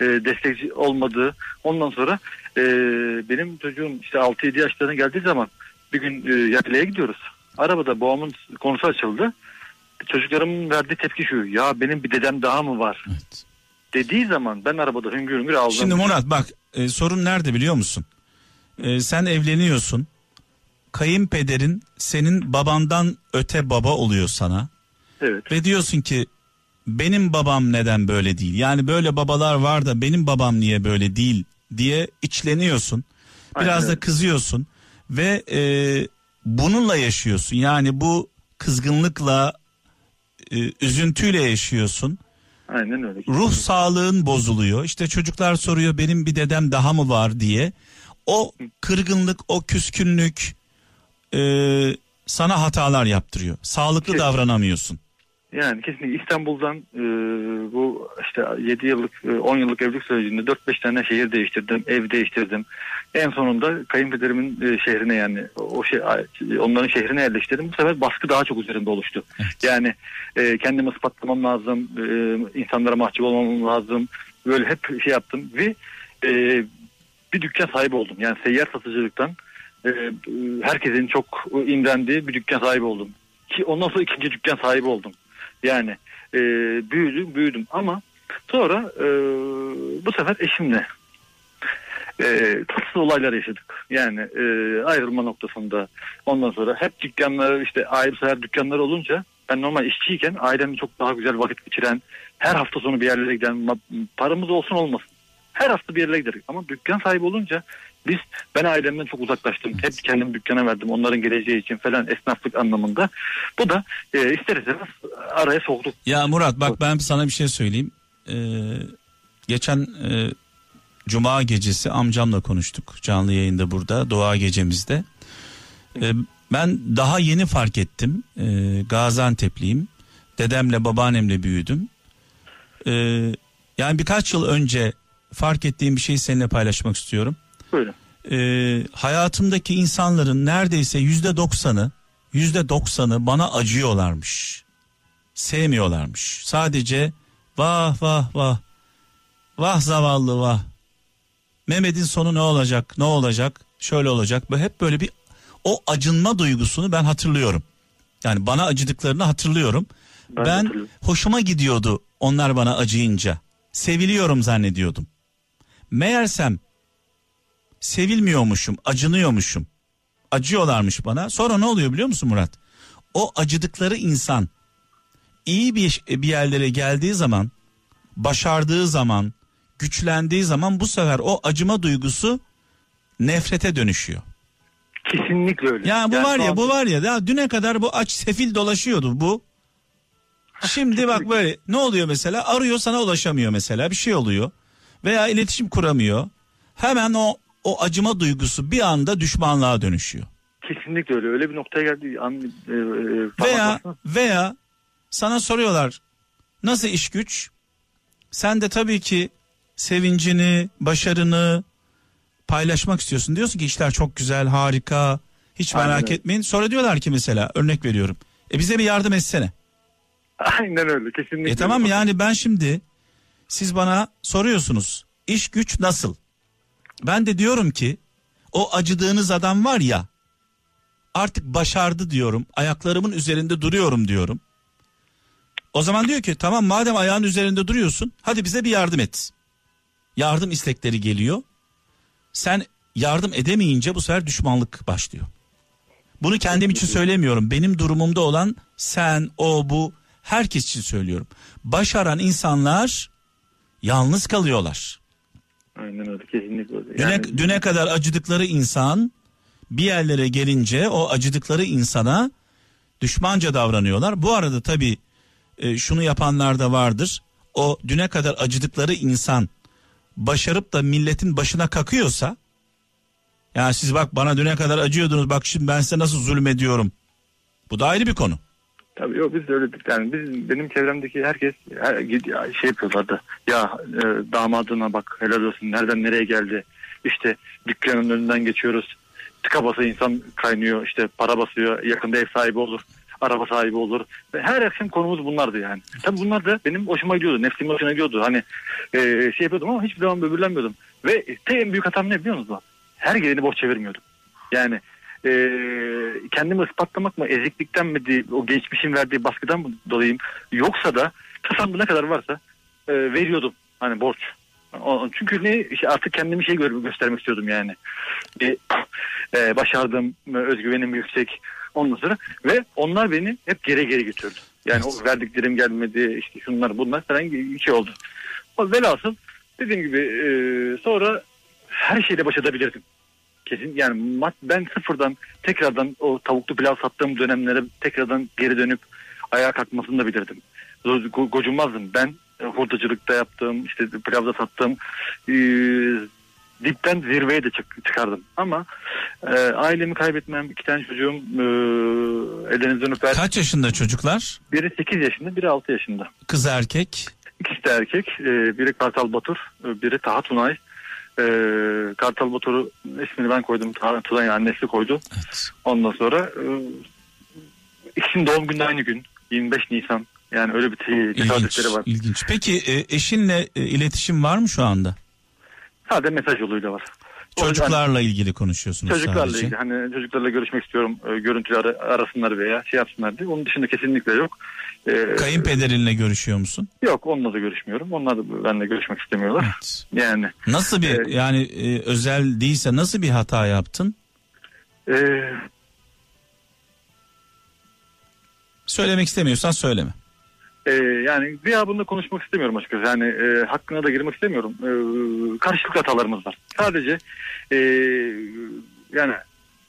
e, destekçi olmadı. Ondan sonra e, benim çocuğum işte 6-7 yaşlarına geldiği zaman bir gün e, yatıya gidiyoruz. Arabada babamın konusu açıldı. Çocuklarımın verdiği tepki şu. Ya benim bir dedem daha mı var? Evet. Dediği zaman ben arabada hüngür hüngür aldım. Şimdi Murat bak e, sorun nerede biliyor musun? E, sen evleniyorsun. Kayınpederin senin babandan öte baba oluyor sana. Evet. Ve diyorsun ki benim babam neden böyle değil? Yani böyle babalar var da benim babam niye böyle değil diye içleniyorsun. Biraz Aynen. da kızıyorsun ve e, bununla yaşıyorsun. Yani bu kızgınlıkla e, üzüntüyle yaşıyorsun. Aynen öyle. Ruh sağlığın bozuluyor. İşte çocuklar soruyor benim bir dedem daha mı var diye. O kırgınlık, o küskünlük e, sana hatalar yaptırıyor. Sağlıklı Kesin. davranamıyorsun. Yani kesinlikle İstanbul'dan e, bu işte 7 yıllık, e, 10 yıllık evlilik sürecinde 4-5 tane şehir değiştirdim, ev değiştirdim. En sonunda kayınpederimin e, şehrine yani o şey onların şehrine yerleştirdim. Bu sefer baskı daha çok üzerinde oluştu. Evet. Yani e, kendimi ispatlamam lazım, e, insanlara mahcup olmam lazım. Böyle hep şey yaptım ve e, bir dükkan sahibi oldum. Yani seyyar satıcılıktan e, herkesin çok imrendiği bir dükkan sahibi oldum. Ki ondan sonra ikinci dükkan sahibi oldum. Yani e, büyüdüm büyüdüm ama sonra e, bu sefer eşimle e, tatsız olaylar yaşadık. Yani e, ayrılma noktasında ondan sonra hep dükkanları işte ayrı seher dükkanlar olunca ben normal işçiyken ailemle çok daha güzel vakit geçiren her hafta sonu bir yerlere giden paramız olsun olmasın. Her hafta bir yerlere gideriz ama dükkan sahibi olunca biz ben ailemden çok uzaklaştım. Hep kendim dükkana verdim onların geleceği için falan esnaflık anlamında. Bu da e, ister istemez araya soktuk. Ya Murat bak ben sana bir şey söyleyeyim. Ee, geçen e, Cuma gecesi amcamla konuştuk canlı yayında burada dua gecemizde. Ee, ben daha yeni fark ettim. Ee, Gaziantep'liyim. Dedemle babaannemle büyüdüm. Ee, yani birkaç yıl önce fark ettiğim bir şeyi seninle paylaşmak istiyorum. Buyurun. Ee, hayatımdaki insanların neredeyse yüzde doksanı yüzde doksanı bana acıyorlarmış. Sevmiyorlarmış. Sadece vah vah vah vah zavallı vah. Mehmet'in sonu ne olacak ne olacak şöyle olacak. Hep böyle bir o acınma duygusunu ben hatırlıyorum. Yani bana acıdıklarını hatırlıyorum. Ben, ben hoşuma gidiyordu onlar bana acıyınca. Seviliyorum zannediyordum. Meğersem sevilmiyormuşum, acınıyormuşum. Acıyorlarmış bana. Sonra ne oluyor biliyor musun Murat? O acıdıkları insan iyi bir bir yerlere geldiği zaman, başardığı zaman, güçlendiği zaman bu sefer o acıma duygusu nefrete dönüşüyor. Kesinlikle öyle. Ya bu yani var ya bu var ya ya düne kadar bu aç sefil dolaşıyordu bu. Şimdi bak böyle ne oluyor mesela arıyor sana ulaşamıyor mesela bir şey oluyor veya iletişim kuramıyor. Hemen o o acıma duygusu bir anda düşmanlığa dönüşüyor. Kesinlikle öyle. Öyle bir noktaya geldi. An, e, e, veya veya sana soruyorlar nasıl iş güç? Sen de tabii ki sevincini, başarını, paylaşmak istiyorsun. Diyorsun ki işler çok güzel, harika. Hiç merak Aynen etmeyin. Sonra diyorlar ki mesela örnek veriyorum. E bize bir yardım etsene. Aynen öyle kesinlikle. E tamam yani ben şimdi siz bana soruyorsunuz. iş güç nasıl? Ben de diyorum ki o acıdığınız adam var ya artık başardı diyorum. Ayaklarımın üzerinde duruyorum diyorum. O zaman diyor ki tamam madem ayağın üzerinde duruyorsun hadi bize bir yardım et. Yardım istekleri geliyor. Sen yardım edemeyince bu sefer düşmanlık başlıyor. Bunu kendim için söylemiyorum. Benim durumumda olan sen, o, bu herkes için söylüyorum. Başaran insanlar yalnız kalıyorlar. Aynen öyle kesinlikle öyle. Düne, Yani- düne kadar acıdıkları insan bir yerlere gelince o acıdıkları insana düşmanca davranıyorlar. Bu arada tabii e, şunu yapanlar da vardır. O düne kadar acıdıkları insan başarıp da milletin başına kakıyorsa ya siz bak bana düne kadar acıyordunuz bak şimdi ben size nasıl zulmediyorum. Bu da ayrı bir konu. Tabii yok biz de öyle. Yani biz, benim çevremdeki herkes her, şey yapıyorlardı. Ya e, damadına bak helal olsun nereden nereye geldi. İşte dükkanın önünden geçiyoruz. Tıka basa insan kaynıyor. işte para basıyor. Yakında ev sahibi olur. Araba sahibi olur. Ve her akşam konumuz bunlardı yani. Tabii bunlar da benim hoşuma gidiyordu. Nefsim hoşuna gidiyordu. Hani e, şey yapıyordum ama hiçbir zaman böbürlenmiyordum. Ve tek en büyük hatam ne biliyor musunuz? Her geleni boş çevirmiyordum. Yani e, kendimi ispatlamak mı eziklikten mi o geçmişin verdiği baskıdan mı dolayıyım yoksa da kasamda ne kadar varsa e, veriyordum hani borç. Çünkü ne işte artık kendimi şey gö- göstermek istiyordum yani. E, e, başardım, özgüvenim yüksek ondan sonra ve onlar beni hep geri geri götürdü. Yani o verdiklerim gelmedi işte şunlar bunlar falan bir şey oldu. O velhasıl dediğim gibi e, sonra her şeyle baş edebilirdim. Kesin yani ben sıfırdan tekrardan o tavuklu pilav sattığım dönemlere tekrardan geri dönüp ayağa kalkmasını da bilirdim. Go- go- Gocunmazdım. Ben e, hurdacılıkta yaptığım işte pilavda sattığım e, dipten zirveye de çık- çıkardım. Ama e, ailemi kaybetmem, iki tane çocuğum e, elinizden öper. Kaç yaşında çocuklar? Biri 8 yaşında, biri 6 yaşında. Kız erkek. İkisi de erkek. E, biri Kartal Batur, e, biri Taha Tunay. E, Kartal Batur'u ismini ben koydum. Tunay annesi koydu. Evet. Ondan sonra e, ikisinin doğum günü aynı gün. 25 Nisan. Yani öyle bir tesadüfleri var. ilginç. Peki e, eşinle e, iletişim var mı şu anda? Sadece mesaj yoluyla var. O Çocuklarla ilgili konuşuyorsunuz Çocuklarla sadece. ilgili hani çocuklarla görüşmek istiyorum. E, görüntülü ara- arasınlar veya şey yapsınlar diye. Onun dışında kesinlikle yok. E, Kayınpederinle görüşüyor musun? Yok onunla da görüşmüyorum. Onlar da benimle görüşmek istemiyorlar. Evet. Yani Nasıl bir Evet. yani e, özel değilse nasıl bir hata yaptın? e, Söylemek istemiyorsan söyleme. E, yani gıyabında konuşmak istemiyorum açıkçası. Yani e, hakkına da girmek istemiyorum. E, karşılıklı hatalarımız var. Sadece e, yani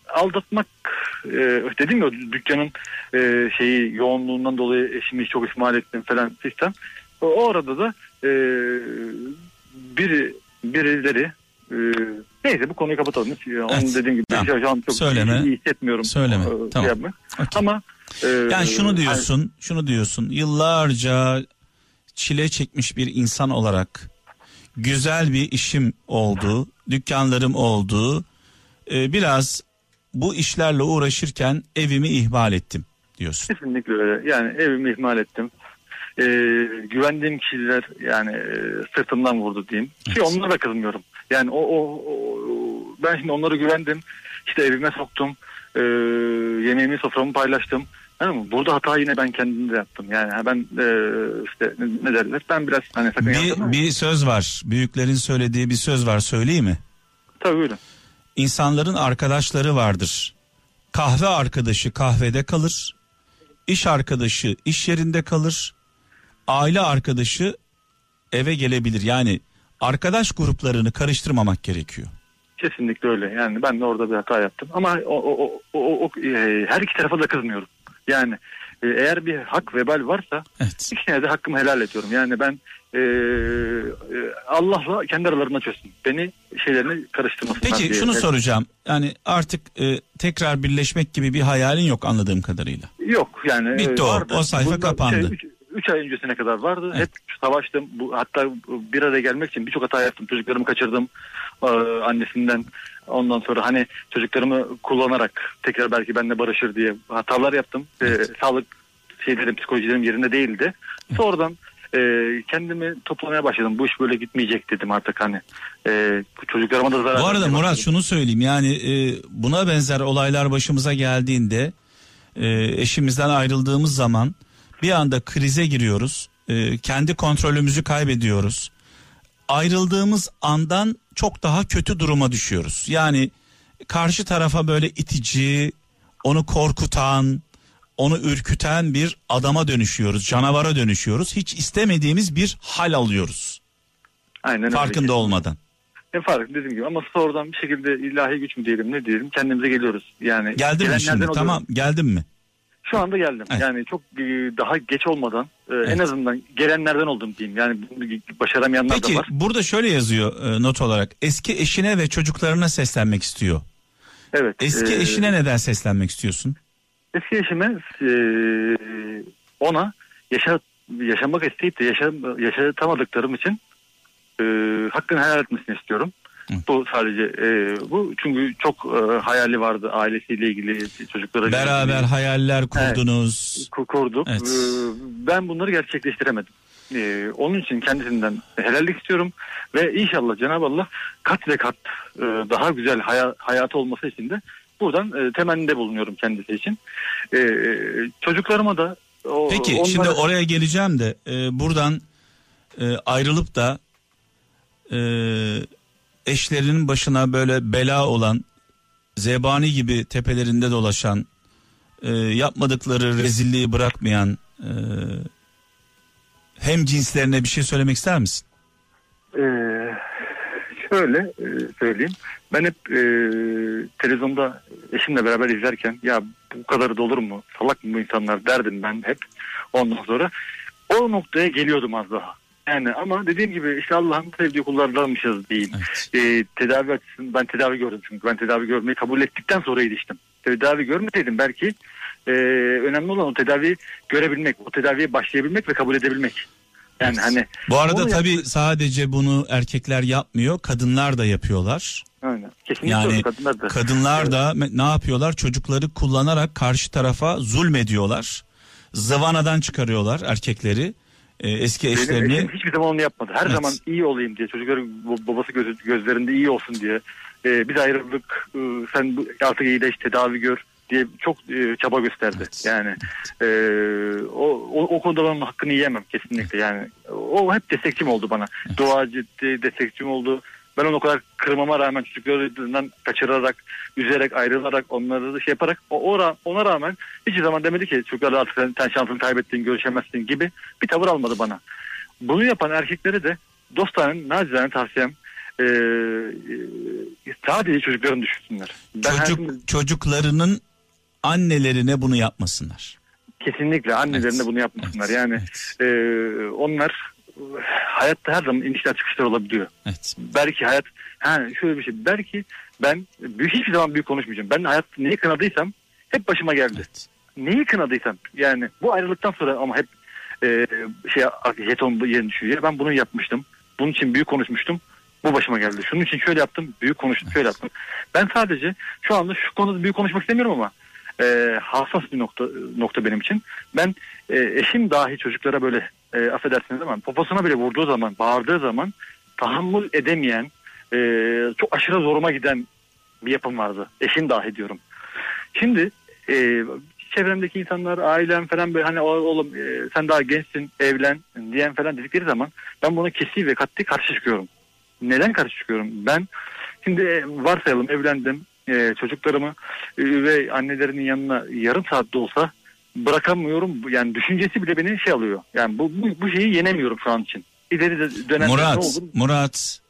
aldatmak e, dedim ya dükkanın e, şeyi yoğunluğundan dolayı eşimi çok ihmal ettim falan sistem. O, o arada da e, biri birileri e, neyse bu konuyu kapatalım. Hiç, e, Onun Evet. dediğim gibi Tamam. şu an çok Söyleme. iyi hissetmiyorum. Söyleme. e, şey Tamam. yapmak. Okey. Ama Yani şunu hani- diyorsun, şunu diyorsun. Yıllarca çile çekmiş bir insan olarak güzel bir işim oldu, dükkanlarım oldu. Ee, biraz bu işlerle uğraşırken evimi ihmal ettim diyorsun. Kesinlikle öyle. Yani evimi ihmal ettim. Ee, güvendiğim kişiler yani e, sırtımdan vurdu diyeyim. Ki Evet. onlara da kızmıyorum. Yani o, o, o- ben şimdi onlara güvendim. İşte evime soktum. Ee, yemeğimi soframı paylaştım. Anladın mı? Burada hata yine ben kendimde yaptım. Yani ben e, işte ne, derler? Ben biraz hani sakın. Bir, bir söz var, büyüklerin söylediği bir söz var söyleyeyim mi? Tabii öyle. İnsanların arkadaşları vardır. Kahve arkadaşı kahvede kalır. iş arkadaşı iş yerinde kalır. Aile arkadaşı eve gelebilir. Yani arkadaş gruplarını karıştırmamak gerekiyor. Kesinlikle öyle. Yani ben de orada bir hata yaptım. Ama o, o, o, o, o- e, her iki tarafa da kızmıyorum. Yani e, eğer bir hak vebal varsa Evet. ikisine de hakkımı helal ediyorum. Yani ben e, e, Allah'la kendi aralarına çözsün. Beni şeylerini karıştırmasınlar Peki diye. şunu Evet. soracağım. Yani artık e, tekrar birleşmek gibi bir hayalin yok anladığım kadarıyla. Yok yani. Bitti o. vardı. O sayfa Bunda kapandı. üç- 3 ay öncesine kadar vardı. Evet. Hep savaştım. Bu, hatta bir araya gelmek için birçok hata yaptım. Çocuklarımı kaçırdım e, annesinden. Ondan sonra hani çocuklarımı kullanarak tekrar belki benimle barışır diye hatalar yaptım. E, sağlık şeylerim, psikolojilerim yerinde değildi. Sonradan e, kendimi toplamaya başladım. Bu iş böyle gitmeyecek dedim artık hani. E, çocuklarıma da zarar Bu arada Murat başladım. şunu söyleyeyim yani e, buna benzer olaylar başımıza geldiğinde e, eşimizden ayrıldığımız zaman bir anda krize giriyoruz. E, kendi kontrolümüzü kaybediyoruz. Ayrıldığımız andan çok daha kötü duruma düşüyoruz. Yani karşı tarafa böyle itici, onu korkutan, onu ürküten bir adama dönüşüyoruz, canavara dönüşüyoruz. Hiç istemediğimiz bir hal alıyoruz. Aynen öyle. Farkında olmadan. Ne fark dediğim gibi ama sonradan bir şekilde ilahi güç mü diyelim ne diyelim kendimize geliyoruz. Yani Geldin mi şimdi? oluyorum. Tamam, geldin mi? Şu anda geldim. Evet. Yani çok e, daha geç olmadan e, en Evet. azından gelenlerden oldum diyeyim. Yani başaramayanlar Peki da var. burada şöyle yazıyor e, not olarak. Eski eşine ve çocuklarına seslenmek istiyor. Evet. Eski e, eşine neden seslenmek istiyorsun? Eski eşime e, ona yaşa, yaşamak isteyip de yaşa, yaşatamadıklarım için e, hakkını helal etmesini istiyorum. Bu sadece e, bu çünkü çok e, hayali vardı ailesiyle ilgili çocuklara Beraber hayaller kurdunuz. ku- kurduk. Evet. Ee, Ben bunları gerçekleştiremedim. Ee, onun için kendisinden helallik istiyorum ve inşallah Cenab-ı Allah kat ve kat e, daha güzel haya- hayatı olması için de buradan e, temennide bulunuyorum kendisi için. Ee, çocuklarıma da o, Peki onlara- şimdi oraya geleceğim de e, buradan e, ayrılıp da e, eşlerinin başına böyle bela olan zebani gibi tepelerinde dolaşan e, yapmadıkları rezilliği bırakmayan e, hem cinslerine bir şey söylemek ister misin? Ee, şöyle e, söyleyeyim. Ben hep e, televizyonda eşimle beraber izlerken ya bu kadar da olur mu? Salak mı bu insanlar derdim ben hep. Ondan sonra o noktaya geliyordum az daha. Yani ama dediğim gibi işte Allah'ın sevdiği kullardanmışız diyeyim. Evet. E, tedavi açısından ben tedavi gördüm çünkü ben tedavi görmeyi kabul ettikten sonra iyileştim. Tedavi görmeseydim belki e, önemli olan o tedaviyi görebilmek, o tedaviye başlayabilmek ve kabul edebilmek. Yani Evet. hani Bu arada tabii yaptı- sadece bunu erkekler yapmıyor, kadınlar da yapıyorlar. aynen. Kesinlikle Yani kadınlar da. Kadınlar da me- ne yapıyorlar? Çocukları kullanarak karşı tarafa zulmediyorlar. Zıvanadan çıkarıyorlar erkekleri. E, eski Benim eşlerini. eşim hiçbir zaman onu yapmadı. Her Evet. zaman iyi olayım diye çocukların bu- babası gözü, gözlerinde iyi olsun diye. Ee, biz ayrıldık e, sen artık iyileş tedavi gör diye çok e, çaba gösterdi. Evet. Yani e, o, o, o konuda ben hakkını yiyemem kesinlikle. Yani o hep destekçim oldu bana. Duacı de- destekçim oldu. Ben onu o kadar kırmama rağmen çocuklarından kaçırarak, üzerek, ayrılarak, onları da şey yaparak o, ona rağmen hiçbir zaman demedi ki çocuklarla artık sen, sen şansını kaybettin, görüşemezsin gibi bir tavır almadı bana. Bunu yapan erkeklere de dostane nacizane tavsiyem e, sadece çocuklarını düşünsünler. Ben Çocuk hayatımda- çocuklarının annelerine bunu yapmasınlar. kesinlikle annelerine Evet. bunu yapmasınlar. Evet, Yani evet. e, onlar hayatta her zaman inişler çıkışlar olabiliyor. Evet. Belki hayat ha şöyle bir şey belki ben büyük hiçbir zaman büyük konuşmayacağım. Ben hayat neyi kınadıysam hep başıma geldi. Evet. Neyi kınadıysam yani bu ayrılıktan sonra ama hep e, şey jeton yerine düşüyor. Ya ben bunu yapmıştım. Bunun için büyük konuşmuştum. Bu başıma geldi. Şunun için şöyle yaptım. Büyük konuştum. Şöyle yaptım. Ben sadece şu anda şu konuda büyük konuşmak istemiyorum ama e, hassas bir nokta nokta benim için. Ben e, eşim dahi çocuklara böyle e, affedersiniz ama poposuna bile vurduğu zaman, bağırdığı zaman tahammül edemeyen, e, çok aşırı zoruma giden bir yapım vardı. Eşim dahi diyorum. Şimdi e, çevremdeki insanlar, ailem falan böyle hani "O- oğlum e, sen daha gençsin, evlen diyen falan dedikleri zaman ben buna kesi ve katli karşı çıkıyorum. Neden karşı çıkıyorum? Ben şimdi e, varsayalım evlendim, e, çocuklarımı e, ve annelerinin yanına yarım saatte olsa bırakamıyorum. Yani düşüncesi bile beni şey alıyor. Yani bu, bu, bu şeyi yenemiyorum şu an için. İleri de dönemde ne Murat, olur? Murat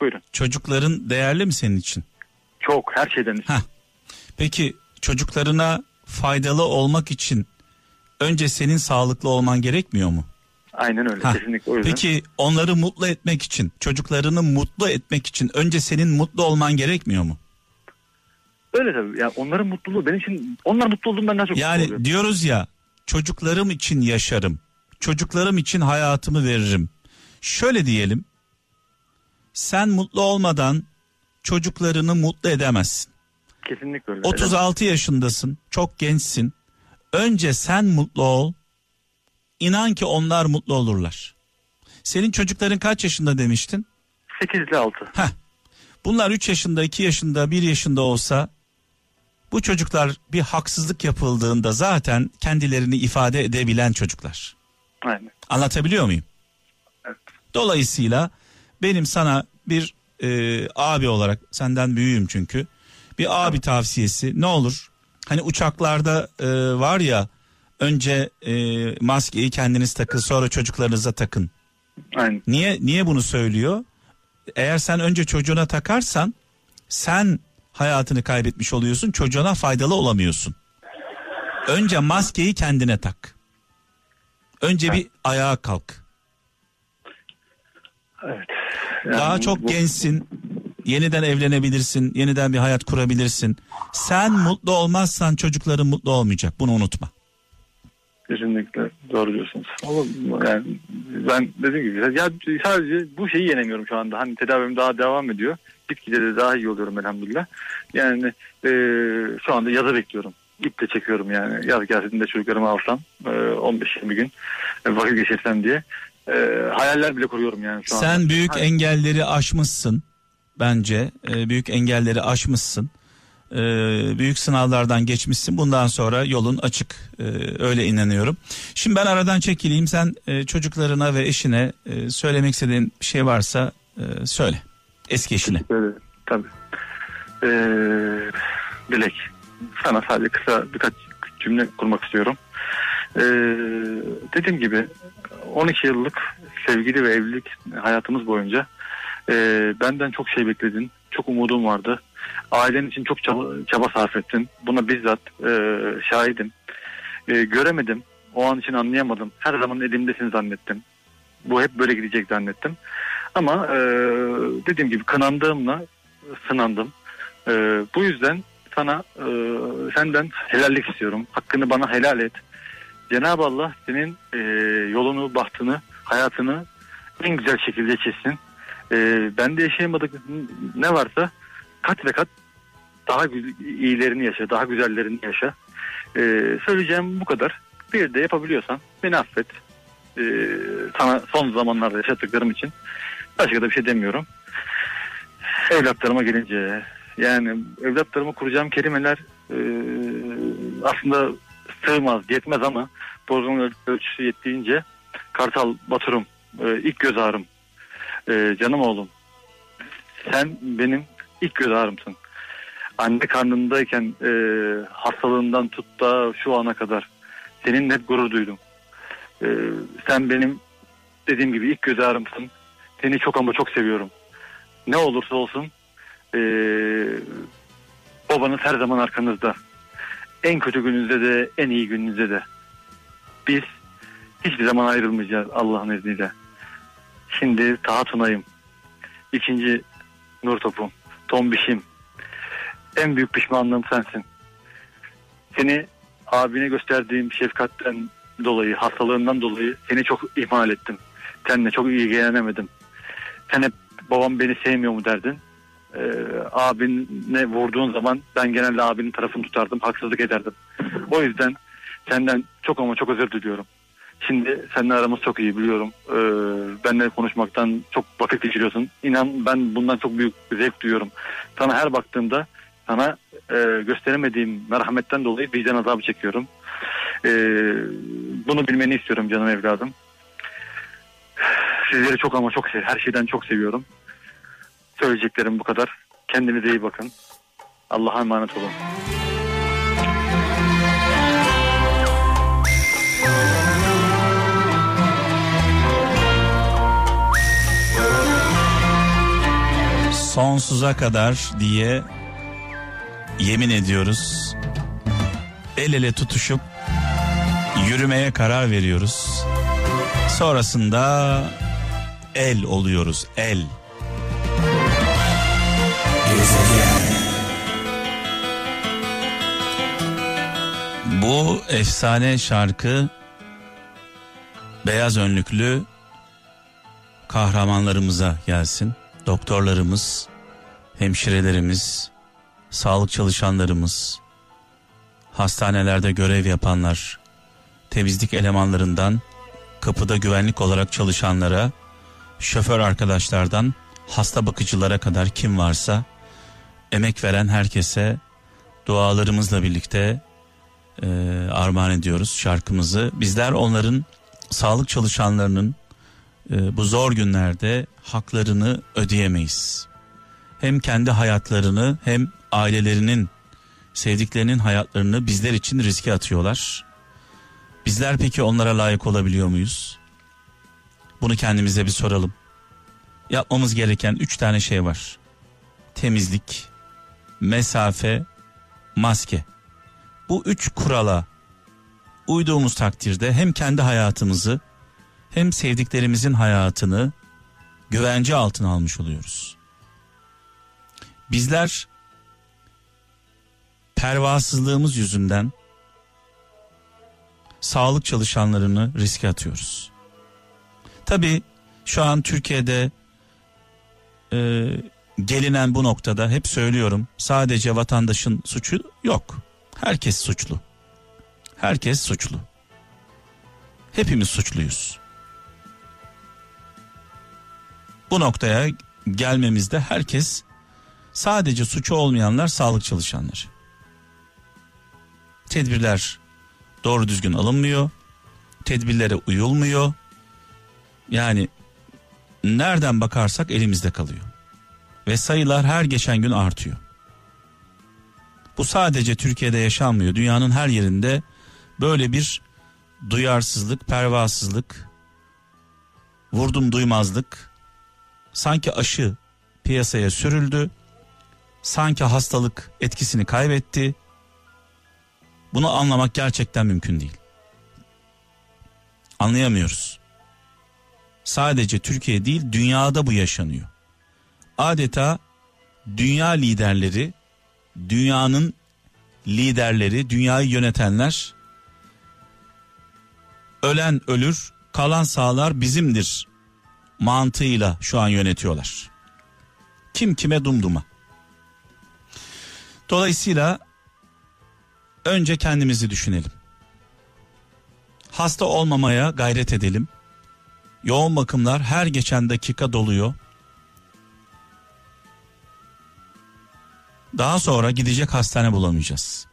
Buyurun. çocukların değerli mi senin için? Çok her şeyden. Ha. Peki çocuklarına faydalı olmak için önce senin sağlıklı olman gerekmiyor mu? Aynen öyle. Ha. Kesinlikle o yüzden. Peki onları mutlu etmek için, çocuklarını mutlu etmek için önce senin mutlu olman gerekmiyor mu? Öyle tabii. Yani onların mutluluğu benim için onlar mutlu olduğumdan daha çok mutlu Yani oluyorum. diyoruz ya çocuklarım için yaşarım. çocuklarım için hayatımı veririm. Şöyle diyelim. Sen mutlu olmadan çocuklarını mutlu edemezsin. Kesinlikle öyle. 36 yaşındasın, çok gençsin. Önce sen mutlu ol. İnan ki onlar mutlu olurlar. Senin çocukların kaç yaşında demiştin? 8 ile 6. Heh. Bunlar 3 yaşında, 2 yaşında, 1 yaşında olsa bu çocuklar bir haksızlık yapıldığında zaten kendilerini ifade edebilen çocuklar. Aynen. Anlatabiliyor muyum? Evet. Dolayısıyla benim sana bir e, abi olarak senden büyüğüm çünkü bir abi tavsiyesi ne olur hani uçaklarda e, var ya önce e, maskeyi kendiniz takın sonra çocuklarınıza takın. Aynen. Niye niye bunu söylüyor? Eğer sen önce çocuğuna takarsan sen hayatını kaybetmiş oluyorsun çocuğuna faydalı olamıyorsun. Önce maskeyi kendine tak. Önce bir ayağa kalk. Evet. Daha çok bu- gençsin. Yeniden evlenebilirsin. Yeniden bir hayat kurabilirsin. Sen mutlu olmazsan çocukların mutlu olmayacak. Bunu unutma. Kesinlikle doğru diyorsunuz. Ama yani ben dediğim gibi ya sadece bu şeyi yenemiyorum şu anda. Hani tedavim daha devam ediyor. Gitgide de daha iyi oluyorum elhamdülillah. Yani e, şu anda yaza bekliyorum. İple çekiyorum yani. Yaz geldiğinde çocuklarımı alsam e, 15-20 gün e, vakit geçirsem diye. E, hayaller bile kuruyorum yani şu anda. Sen büyük Hani- engelleri aşmışsın. Bence e, büyük engelleri aşmışsın. E, büyük sınavlardan geçmişsin. Bundan sonra yolun açık. E, öyle inanıyorum. Şimdi ben aradan çekileyim. Sen e, çocuklarına ve eşine e, söylemek istediğin bir şey varsa e, söyle. Eski eşine. Böyle, tabii. Ee, Dilek, sana sadece kısa birkaç cümle kurmak istiyorum. Ee, dediğim gibi 12 yıllık sevgili ve evlilik hayatımız boyunca e, benden çok şey bekledin. Çok umudum vardı. Ailen için çok çaba, çaba sarf ettin. Buna bizzat e, şahidim. E, göremedim. O an için anlayamadım. Her zaman elimdesin zannettim. Bu hep böyle gidecek zannettim. Ama e, dediğim gibi kınandığımla sınandım. E, bu yüzden sana e, senden helallik istiyorum. Hakkını bana helal et. Cenab-ı Allah senin e, yolunu, bahtını, hayatını en güzel şekilde çizsin. E, ben de yaşayamadık ne varsa kat ve kat daha iyilerini yaşa, daha güzellerini yaşa. E, söyleyeceğim bu kadar. Bir de yapabiliyorsan beni affet. E, sana son zamanlarda yaşattıklarım için Başka da bir şey demiyorum. Evlatlarıma gelince yani evlatlarıma kuracağım kelimeler e, aslında sığmaz, yetmez ama öl- ölçüsü yettiğince Kartal Baturum e, ilk göz ağrım. E, canım oğlum sen benim ilk göz ağrımsın. Anne karnındayken e, hastalığından tut da şu ana kadar seninle hep gurur duydum. E, sen benim dediğim gibi ilk göz ağrımsın. Seni çok ama çok seviyorum. Ne olursa olsun eee, babanız her zaman arkanızda. En kötü gününüzde de en iyi gününüzde de. Biz hiçbir zaman ayrılmayacağız Allah'ın izniyle. Şimdi Taha Tunay'ım. İkinci Nur Topum. Tombişim. En büyük pişmanlığım sensin. Seni abine gösterdiğim şefkatten dolayı, hastalığından dolayı seni çok ihmal ettim. Seninle çok ilgilenemedim. Sen hep babam beni sevmiyor mu derdin. Ee, abine vurduğun zaman ben genelde abinin tarafını tutardım. Haksızlık ederdim. O yüzden senden çok ama çok özür diliyorum. Şimdi seninle aramız çok iyi biliyorum. Ee, benimle konuşmaktan çok vakit geçiriyorsun. İnan ben bundan çok büyük bir zevk duyuyorum. Sana her baktığımda sana e, gösteremediğim merhametten dolayı vicdan azabı çekiyorum. Ee, bunu bilmeni istiyorum canım evladım. Sizleri çok ama çok sev, her şeyden çok seviyorum. Söyleyeceklerim bu kadar. Kendinize iyi bakın. Allah'a emanet olun. sonsuza kadar diye yemin ediyoruz. El ele tutuşup yürümeye karar veriyoruz. Sonrasında el oluyoruz el. Bu efsane şarkı beyaz önlüklü kahramanlarımıza gelsin. Doktorlarımız, hemşirelerimiz, sağlık çalışanlarımız, hastanelerde görev yapanlar, temizlik elemanlarından kapıda güvenlik olarak çalışanlara, şoför arkadaşlardan hasta bakıcılara kadar kim varsa emek veren herkese dualarımızla birlikte e, armağan ediyoruz şarkımızı. Bizler onların sağlık çalışanlarının e, bu zor günlerde haklarını ödeyemeyiz. Hem kendi hayatlarını hem ailelerinin sevdiklerinin hayatlarını bizler için riske atıyorlar. Bizler peki onlara layık olabiliyor muyuz? Bunu kendimize bir soralım. Yapmamız gereken üç tane şey var. Temizlik, mesafe, maske. Bu üç kurala uyduğumuz takdirde hem kendi hayatımızı hem sevdiklerimizin hayatını güvence altına almış oluyoruz. Bizler pervasızlığımız yüzünden sağlık çalışanlarını riske atıyoruz. Tabi şu an Türkiye'de e, gelinen bu noktada hep söylüyorum sadece vatandaşın suçu yok. Herkes suçlu. Herkes suçlu. Hepimiz suçluyuz. Bu noktaya gelmemizde herkes sadece suçu olmayanlar sağlık çalışanları. Tedbirler doğru düzgün alınmıyor. Tedbirlere uyulmuyor. Yani nereden bakarsak elimizde kalıyor. Ve sayılar her geçen gün artıyor. Bu sadece Türkiye'de yaşanmıyor. Dünyanın her yerinde böyle bir duyarsızlık, pervasızlık, vurdum duymazlık, sanki aşı piyasaya sürüldü, sanki hastalık etkisini kaybetti. Bunu anlamak gerçekten mümkün değil. Anlayamıyoruz. Sadece Türkiye değil, dünyada bu yaşanıyor. Adeta dünya liderleri, dünyanın liderleri, dünyayı yönetenler ölen ölür, kalan sağlar bizimdir mantığıyla şu an yönetiyorlar. Kim kime dumduma. Dolayısıyla önce kendimizi düşünelim. Hasta olmamaya gayret edelim. Yoğun bakımlar her geçen dakika doluyor. Daha sonra gidecek hastane bulamayacağız.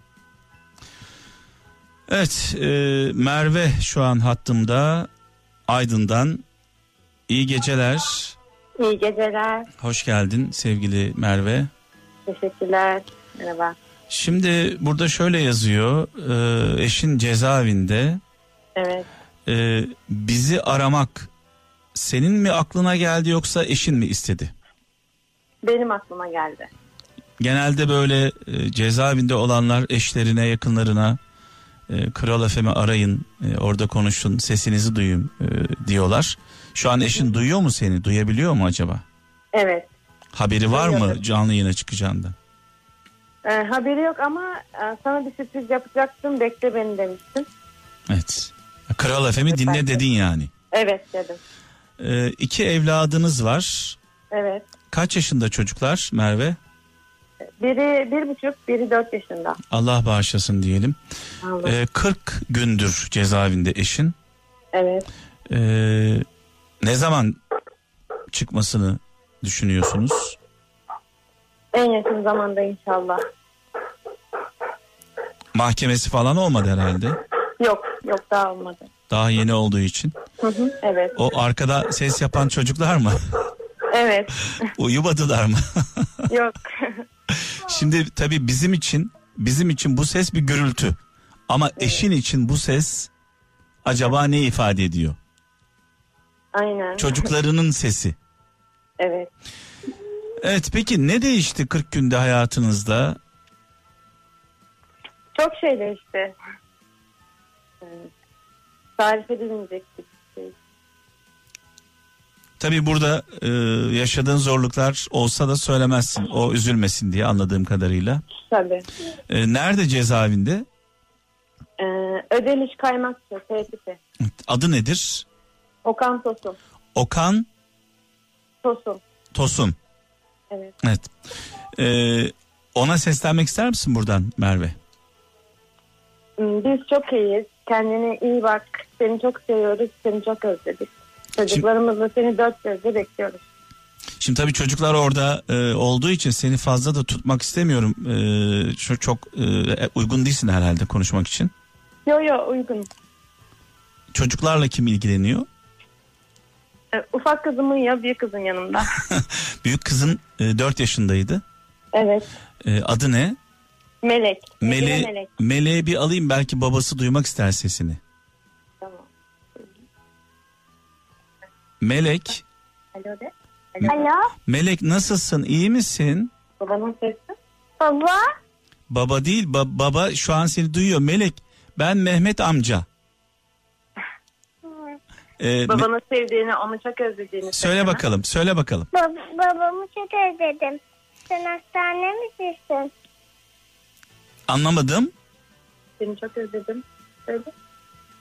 Evet e, Merve şu an hattımda Aydın'dan İyi geceler. İyi geceler. Hoş geldin sevgili Merve. Teşekkürler. Merhaba. Şimdi burada şöyle yazıyor. E, eşin cezaevinde. Evet. E, bizi aramak senin mi aklına geldi yoksa eşin mi istedi? Benim aklıma geldi. Genelde böyle e, cezaevinde olanlar eşlerine, yakınlarına e, Kral FM'i arayın, e, orada konuşun, sesinizi duyun e, diyorlar. Şu an eşin duyuyor mu seni? Duyabiliyor mu acaba? Evet. Haberi var mı canlı yayına çıkacağından? Ee, haberi yok ama e, sana bir sürpriz yapacaktım. Bekle beni demiştin. Evet. Kral FM'i dinle dedin yani. Evet dedim. Ee, iki evladınız var. Evet. Kaç yaşında çocuklar Merve? Biri bir buçuk, biri dört yaşında. Allah bağışlasın diyelim. Allah. Ee, 40 gündür cezaevinde eşin. Evet. Ee, ne zaman çıkmasını düşünüyorsunuz? En yakın zamanda inşallah. Mahkemesi falan olmadı herhalde. Yok, yok daha olmadı. Daha yeni olduğu için. Hı hı, evet. O arkada ses yapan çocuklar mı? Evet. Uyumadılar mı? yok. Şimdi tabii bizim için bizim için bu ses bir gürültü. Ama eşin için bu ses acaba ne ifade ediyor? Aynen. Çocuklarının sesi. Evet. Evet peki ne değişti 40 günde hayatınızda? Çok şey değişti. Tarif edilmeyecek bir şey. Tabii burada e, yaşadığın zorluklar olsa da söylemezsin. O üzülmesin diye anladığım kadarıyla. Tabii. E, nerede cezaevinde? Ee, ödemiş kaymakçı, tehdidi. Adı nedir? Okan Tosun. Okan Tosun. Tosun. Evet. Evet. Ee, ona seslenmek ister misin buradan Merve? Hmm, Biz çok iyiyiz. Kendine iyi bak. Seni çok seviyoruz. Seni çok özledik. Çocuklarımızla seni dört gözle bekliyoruz. Şimdi tabii çocuklar orada e, olduğu için seni fazla da tutmak istemiyorum. E, şu çok e, uygun değilsin herhalde konuşmak için. Yo yo uygun. Çocuklarla kim ilgileniyor? Ee, Ufak kızım uyuyor. Büyük kızın yanımda. Büyük kızın e, 4 yaşındaydı. evet. E, adı ne? Melek. Mele Melek. Melek. Meleğe bir alayım belki babası duymak ister sesini. Tamam. Melek, Alo de. Alo Melek nasılsın? İyi misin? Babanın sesi. baba. Baba değil, ba- baba şu an seni duyuyor. Melek, ben Mehmet amca. E, Me- Babanı sevdiğini, onu çok özlediğini. söyle bakalım, söyle bakalım. Bab- babamı çok özledim. Sen hastane misin? Anlamadım. Seni çok özledim. Söyle.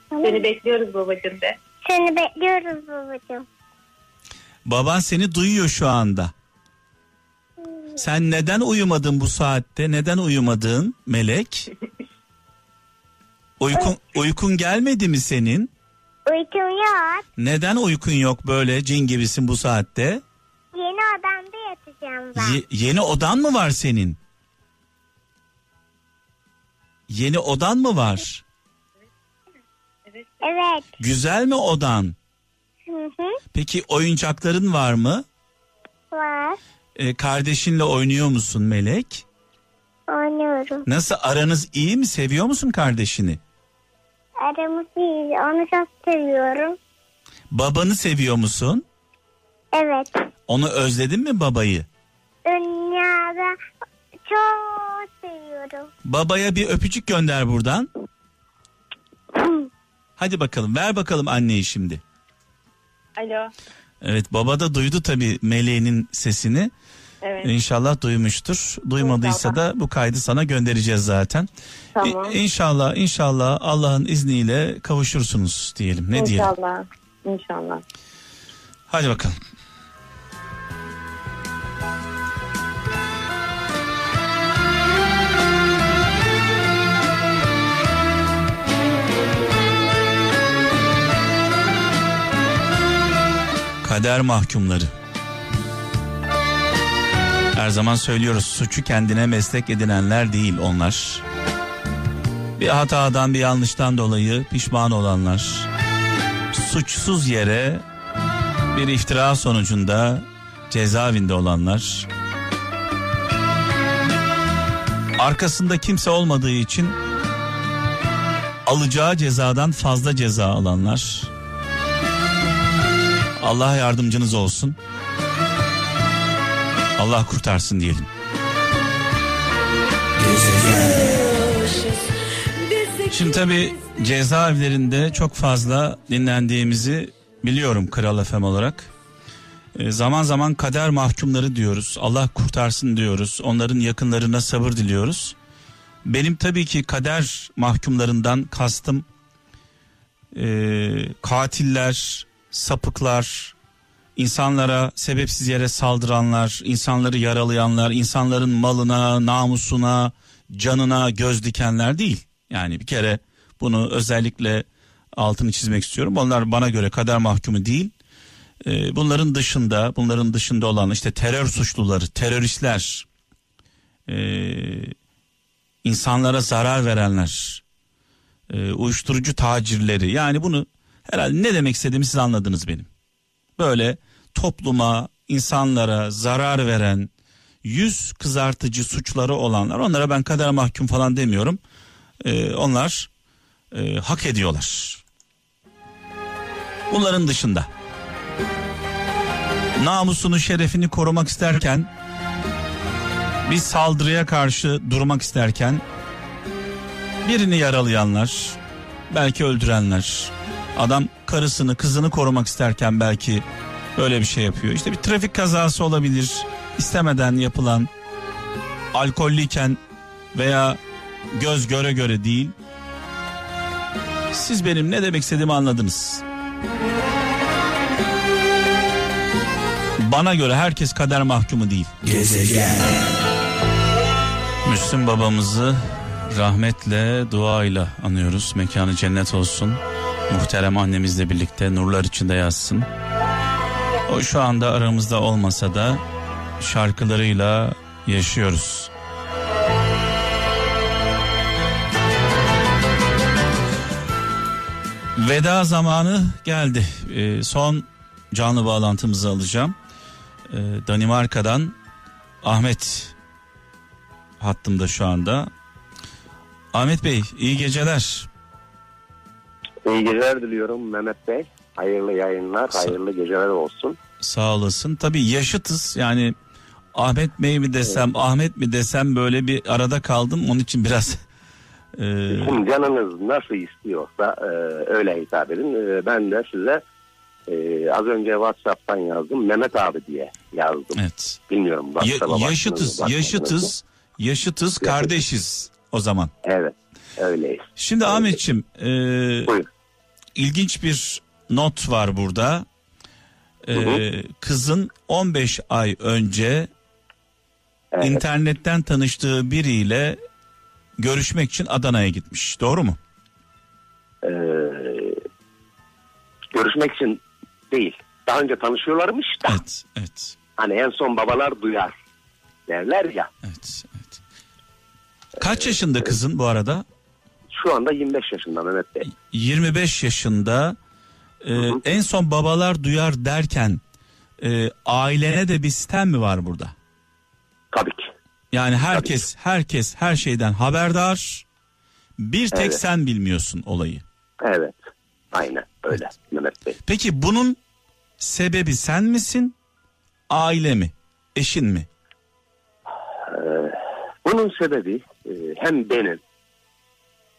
Seni bekliyoruz babacığım de. Seni bekliyoruz babacığım. Baban seni duyuyor şu anda. Sen neden uyumadın bu saatte? Neden uyumadın Melek? Uykun, uykun gelmedi mi senin? Uykum yok. Neden uykun yok böyle cin gibisin bu saatte? Yeni odamda yatacağım ben. Ye- yeni odan mı var senin? Yeni odan mı var? evet. Güzel mi odan? Hı hı. Peki oyuncakların var mı? Var. Ee, kardeşinle oynuyor musun Melek? Oynuyorum. Nasıl aranız iyi mi? Seviyor musun kardeşini? Aramız iyi. Onu çok seviyorum. Babanı seviyor musun? Evet. Onu özledin mi babayı? Dünyada çok seviyorum. Babaya bir öpücük gönder buradan. Hadi bakalım ver bakalım anneyi şimdi. Alo. Evet baba da duydu tabii meleğinin sesini. Evet. İnşallah duymuştur. Duymadıysa İnşallah. da bu kaydı sana göndereceğiz zaten. Tamam. İ- İnşallah inşallah Allah'ın izniyle kavuşursunuz diyelim. Ne diyelim? İnşallah. İnşallah. Hadi bakalım. Kader mahkumları. Her zaman söylüyoruz suçu kendine meslek edinenler değil onlar. Bir hatadan bir yanlıştan dolayı pişman olanlar. Suçsuz yere bir iftira sonucunda cezaevinde olanlar. Arkasında kimse olmadığı için alacağı cezadan fazla ceza alanlar. Allah yardımcınız olsun. Allah kurtarsın diyelim. Şimdi tabi cezaevlerinde çok fazla dinlendiğimizi biliyorum Kral FM olarak. E, zaman zaman kader mahkumları diyoruz. Allah kurtarsın diyoruz. Onların yakınlarına sabır diliyoruz. Benim tabii ki kader mahkumlarından kastım e, katiller, sapıklar, insanlara sebepsiz yere saldıranlar, insanları yaralayanlar, insanların malına, namusuna, canına göz dikenler değil. Yani bir kere bunu özellikle altını çizmek istiyorum. Onlar bana göre kader mahkumu değil. Ee, bunların dışında, bunların dışında olan işte terör suçluları, teröristler, ee, insanlara zarar verenler, ee, uyuşturucu tacirleri. Yani bunu herhalde ne demek istediğimi siz anladınız benim. Böyle topluma, insanlara zarar veren, yüz kızartıcı suçları olanlar, onlara ben kader mahkum falan demiyorum. Ee, onlar e, hak ediyorlar. Bunların dışında namusunu şerefini korumak isterken bir saldırıya karşı durmak isterken birini yaralayanlar belki öldürenler adam karısını kızını korumak isterken belki böyle bir şey yapıyor işte bir trafik kazası olabilir istemeden yapılan alkollüyken veya göz göre göre değil siz benim ne demek istediğimi anladınız Bana göre herkes kader mahkumu değil. Gezegen. Müslüm babamızı rahmetle, duayla anıyoruz. Mekanı cennet olsun. Muhterem annemizle birlikte nurlar içinde yazsın. O şu anda aramızda olmasa da şarkılarıyla yaşıyoruz. Veda zamanı geldi. Ee, son canlı bağlantımızı alacağım. Ee, Danimarka'dan Ahmet hattımda şu anda. Ahmet Bey iyi geceler. İyi geceler diliyorum Mehmet Bey. Hayırlı yayınlar, hayırlı geceler olsun. Sağ olasın. Tabii yaşıtız yani Ahmet Bey mi desem, evet. Ahmet mi desem böyle bir arada kaldım. Onun için biraz e... canınız nasıl istiyorsa e, öyle hitap edin. E, ben de size e, az önce WhatsApp'tan yazdım. Mehmet abi diye yazdım. Evet. Bilmiyorum. Ya, yaşıtız, yaşıtız, yaşıtız, kardeşiz o zaman. Evet, öyleyiz. Şimdi. Ahmetçim, e, ilginç bir not var burada. E, kızın 15 ay önce evet. internetten tanıştığı biriyle görüşmek için Adana'ya gitmiş. Doğru mu? Ee, görüşmek için değil. Daha önce tanışıyorlarmış da. Evet, evet. Hani en son babalar duyar derler ya. Evet, evet. Kaç yaşında kızın bu arada? Şu anda 25 yaşında Mehmet Bey. 25 yaşında. Ee, en son babalar duyar derken e, ailene de bir sistem mi var burada? Tabii ki. Yani herkes Tabii. herkes her şeyden haberdar. Bir tek evet. sen bilmiyorsun olayı. Evet. Aynen öyle evet. Mehmet Bey. Peki bunun sebebi sen misin? Aile mi? Eşin mi? Ee, bunun sebebi e, hem benim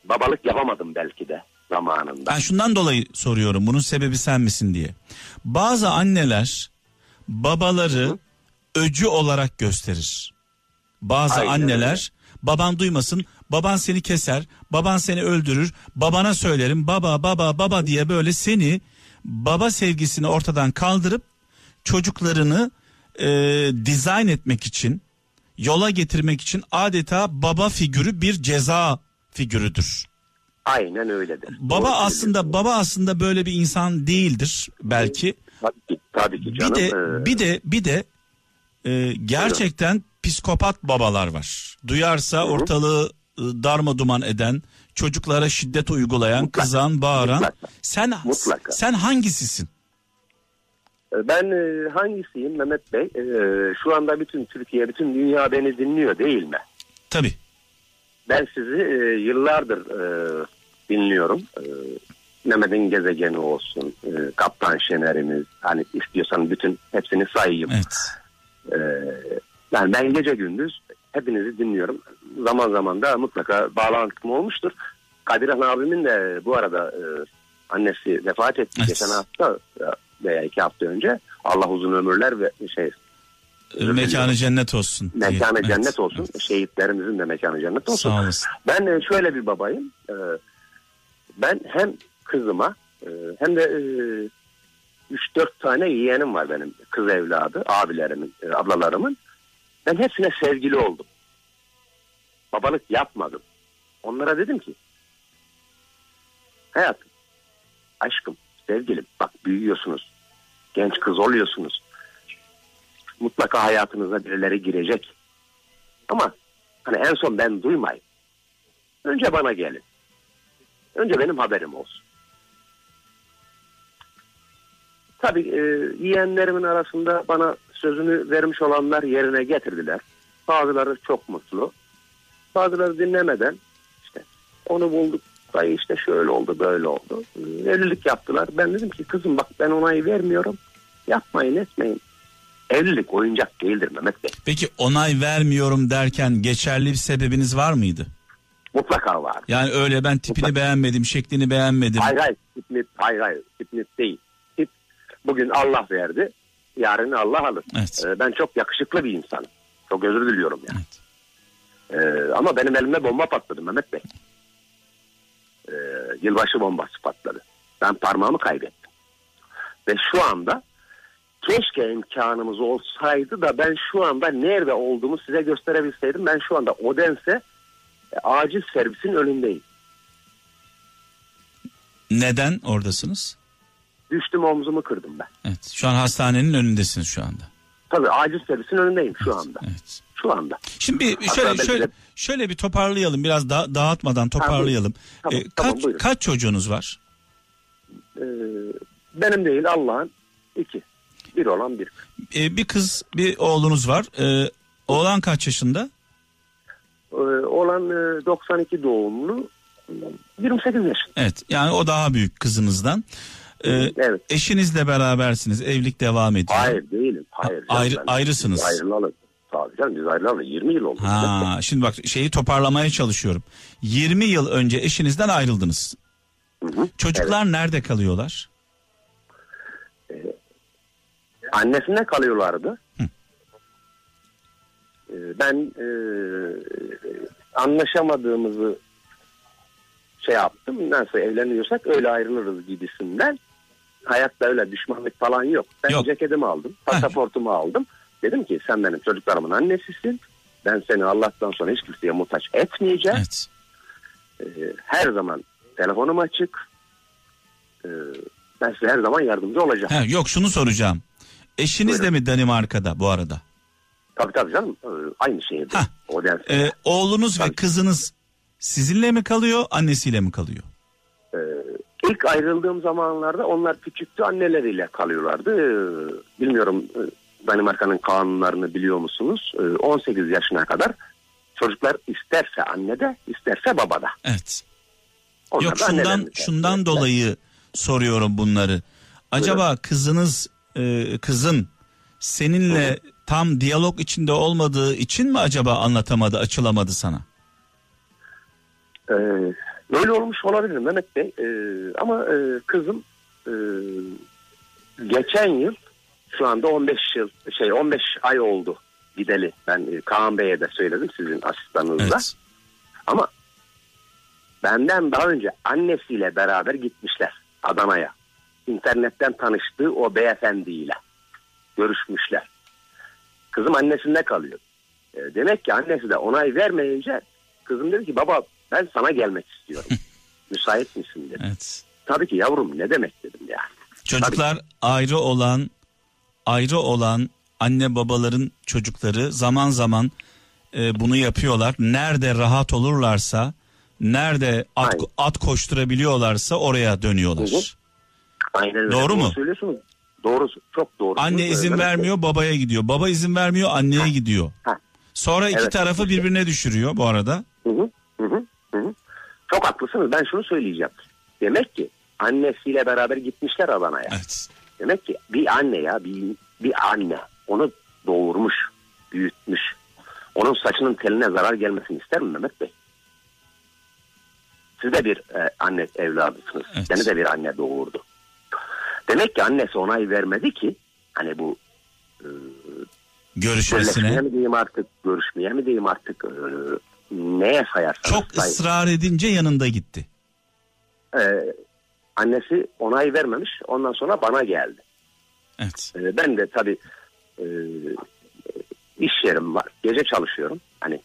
babalık yapamadım belki de zamanında. Ben şundan dolayı soruyorum bunun sebebi sen misin diye. Bazı anneler babaları Hı? öcü olarak gösterir. Bazı Aynen anneler öyle. baban duymasın baban seni keser baban seni öldürür babana söylerim baba baba baba diye böyle seni baba sevgisini ortadan kaldırıp çocuklarını e, dizayn etmek için yola getirmek için adeta baba figürü bir ceza figürüdür. Aynen öyledir. Baba Doğru aslında söylüyorsun. baba aslında böyle bir insan değildir belki. Tabii ki, tabii ki canım. Bir de ee... bir de bir de e, gerçekten Buyurun. psikopat babalar var. Duyarsa Hı-hı. ortalığı e, darma duman eden, çocuklara şiddet uygulayan, Mutlaka. kızan, bağıran. Mutlaka. Sen Mutlaka. sen hangisisin? Ee, ben e, hangisiyim Mehmet Bey? E, şu anda bütün Türkiye, bütün dünya beni dinliyor değil mi? Tabii. Ben sizi e, yıllardır e, dinliyorum. E, Mehmet'in gezegeni olsun, e, Kaptan Şener'imiz, hani istiyorsan bütün hepsini sayayım. Evet. E, yani ben gece gündüz hepinizi dinliyorum. Zaman zaman da mutlaka bağlantım olmuştur. Kadir Han abimin de bu arada e, annesi vefat etti evet. geçen hafta veya iki hafta önce. Allah uzun ömürler ve şey Mekanı cennet olsun. Mekanı evet. cennet olsun. Şehitlerimizin de mekanı cennet olsun. Sağ olasın. Ben e, şöyle bir babayım. E, ben hem kızıma e, hem de 3-4 tane yeğenim var benim. Kız evladı, abilerimin, ablalarımın. Ben hepsine sevgili oldum. Babalık yapmadım. Onlara dedim ki hayatım, aşkım, sevgilim bak büyüyorsunuz. Genç kız oluyorsunuz mutlaka hayatınıza birileri girecek. Ama hani en son ben duymayayım. Önce bana gelin. Önce benim haberim olsun. Tabii e, yeğenlerimin arasında bana sözünü vermiş olanlar yerine getirdiler. Bazıları çok mutlu. Bazıları dinlemeden işte onu bulduk dayı işte şöyle oldu böyle oldu. Evlilik yaptılar. Ben dedim ki kızım bak ben onayı vermiyorum. Yapmayın etmeyin. Evlilik oyuncak değildir Mehmet Bey. Peki onay vermiyorum derken geçerli bir sebebiniz var mıydı? Mutlaka var. Yani öyle ben tipini Mutlaka. beğenmedim, şeklini beğenmedim. Hayır hayır, tipini, hayır hayır, tipini değil. Tip bugün Allah verdi, yarın Allah alır. Evet. Ee, ben çok yakışıklı bir insanım. Çok özür diliyorum yani. Evet. Ee, ama benim elime bomba patladı Mehmet Bey. Ee, yılbaşı bombası patladı. Ben parmağımı kaybettim. Ve şu anda keşke imkanımız olsaydı da ben şu anda nerede olduğumu size gösterebilseydim. Ben şu anda Odense e, acil servisin önündeyim. Neden oradasınız? Düştüm omzumu kırdım ben. Evet. Şu an hastanenin önündesiniz şu anda. Tabii acil servisin önündeyim şu anda. Evet. Şu anda. Şimdi bir Hatta şöyle belki şöyle şöyle bir toparlayalım. Biraz da, dağıtmadan toparlayalım. Tamam, Ee, tamam, kaç buyurun. kaç çocuğunuz var? Ee, benim değil Allah'ın iki. Bir olan bir. Ee, bir kız, bir oğlunuz var. Ee, oğlan kaç yaşında? Ee, olan e, 92 doğumlu 28 yaşında. Evet. Yani o daha büyük kızınızdan. Ee, Evet. eşinizle berabersiniz. Evlilik devam ediyor. Hayır değilim. Hayır. Ha, ayrı- ayrısınız. Biz ayrılalı. Tabii canım biz ayrılalı 20 yıl oldu. Ha, şimdi bak şeyi toparlamaya çalışıyorum. 20 yıl önce eşinizden ayrıldınız. Hı hı. Çocuklar nerede kalıyorlar? Annesinde kalıyorlardı. Hı. Ee, Ben e, anlaşamadığımızı şey yaptım. Nasıl evleniyorsak öyle ayrılırız gibisinden. Hayatta öyle düşmanlık falan yok. Ben Yok. ceketimi aldım. Pasaportumu aldım. Dedim ki sen benim çocuklarımın annesisin. Ben seni Allah'tan sonra hiç kimseye muhtaç etmeyeceğim. Evet. Ee, her zaman telefonum açık. Ee, ben size her zaman yardımcı olacağım. Ha, yok şunu soracağım. Eşiniz de Buyurun. mi Danimarka'da bu arada? Tabii tabii canım. Ee, aynı şehirde. Hah. O. Ee, oğlunuz ve Tabii. kızınız sizinle mi kalıyor, annesiyle mi kalıyor? İlk ayrıldığım zamanlarda onlar küçüktü anneleriyle kalıyorlardı. Ee, Bilmiyorum e, Danimarka'nın kanunlarını biliyor musunuz? Ee, 18 yaşına kadar çocuklar isterse annede isterse babada. Evet. Onlar Yok da şundan şundan dolayı soruyorum bunları. Acaba kızınız e, kızın seninle tam diyalog içinde olmadığı için mi acaba anlatamadı, açılamadı sana? Ee, böyle olmuş olabilir Mehmet Bey. Ee, ama e, kızım e, geçen yıl şu anda 15 yıl şey 15 ay oldu gideli. Ben e, Kaan Bey'e de söyledim sizin asistanınızla. Evet. Ama benden daha önce annesiyle beraber gitmişler Adana'ya. İnternetten tanıştığı o beyefendiyle görüşmüşler. Kızım annesinde kalıyor. E, demek ki annesi de onay vermeyince kızım dedi ki baba ben sana gelmek istiyorum. Müsait misin dedi. Evet. Tabii ki yavrum ne demek dedim ya. Çocuklar ayrı olan ayrı olan anne babaların çocukları zaman zaman e, bunu yapıyorlar. Nerede rahat olurlarsa, nerede at, Aynen. at koşturabiliyorlarsa oraya dönüyorlar. Hı hı. Aynen öyle. Doğru mu? Söylüyorsunuz. Doğru. Çok doğru. Anne izin vermiyor, babaya gidiyor. Baba izin vermiyor, anneye gidiyor. Ha. Sonra iki Evet. tarafı birbirine düşürüyor bu arada. Hı hı, hı hı, hı hı. Çok haklısınız. Ben şunu söyleyeceğim. Demek ki annesiyle beraber gitmişler Adana'ya. Evet. Demek ki bir anne ya bir, bir anne onu doğurmuş, büyütmüş. Onun saçının teline zarar gelmesini ister mi Mehmet Bey? Siz de bir e, anne evladısınız. Evet. Seni de bir anne doğurdu. Demek ki annesi onay vermedi ki hani bu Birleşmeye Görüşmesine. mi diyeyim artık, görüşmeye mi diyeyim artık, e, neye sayarsanız. Çok sayın. ısrar edince yanında gitti. Ee, annesi onay vermemiş. Ondan sonra bana geldi. Evet. Ee, ben de tabii e, iş yerim var. Gece çalışıyorum. Hani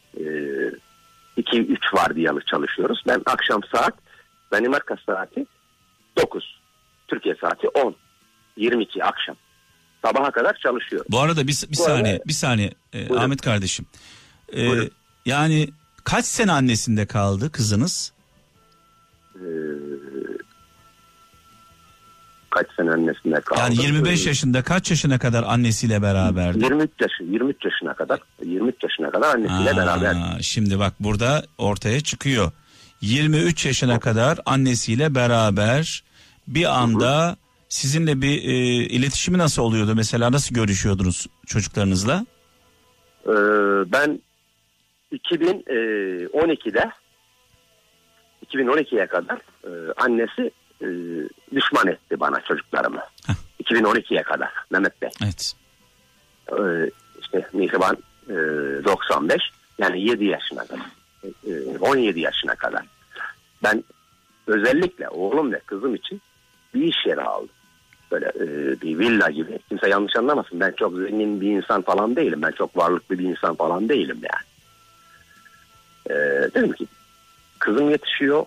2-3 vardiyalı çalışıyoruz. Ben akşam saat Danimarka saati 9. Türkiye saati 10. 22 akşam. Sabaha kadar çalışıyorum. Bu arada bir, bir Bu arada- saniye, bir saniye e, Buyurun. Ahmet kardeşim. E, Buyurun. yani kaç sene annesinde kaldı kızınız? Ee, kaç sene annesinde kaldı? Yani 25 Ee, yaşında kaç yaşına kadar annesiyle beraberdi? 23 yaşı, 23 yaşına kadar, 23 yaşına kadar annesiyle Aa, beraber. Şimdi bak burada ortaya çıkıyor. 23 yaşına kadar annesiyle beraber bir anda sizinle bir e, iletişimi nasıl oluyordu? Mesela nasıl görüşüyordunuz çocuklarınızla? Ee, ben 2012'de 2012'ye kadar e, annesi e, düşman etti bana çocuklarımı. 2012'ye kadar Mehmet Bey. Evet. Ee, işte Mihriban e, 95 yani 7 yaşına kadar. E, 17 yaşına kadar. Ben özellikle oğlum ve kızım için bir iş yeri aldım. Böyle e, bir villa gibi. Kimse yanlış anlamasın. Ben çok zengin bir insan falan değilim. Ben çok varlıklı bir insan falan değilim yani. E, dedim ki kızım yetişiyor.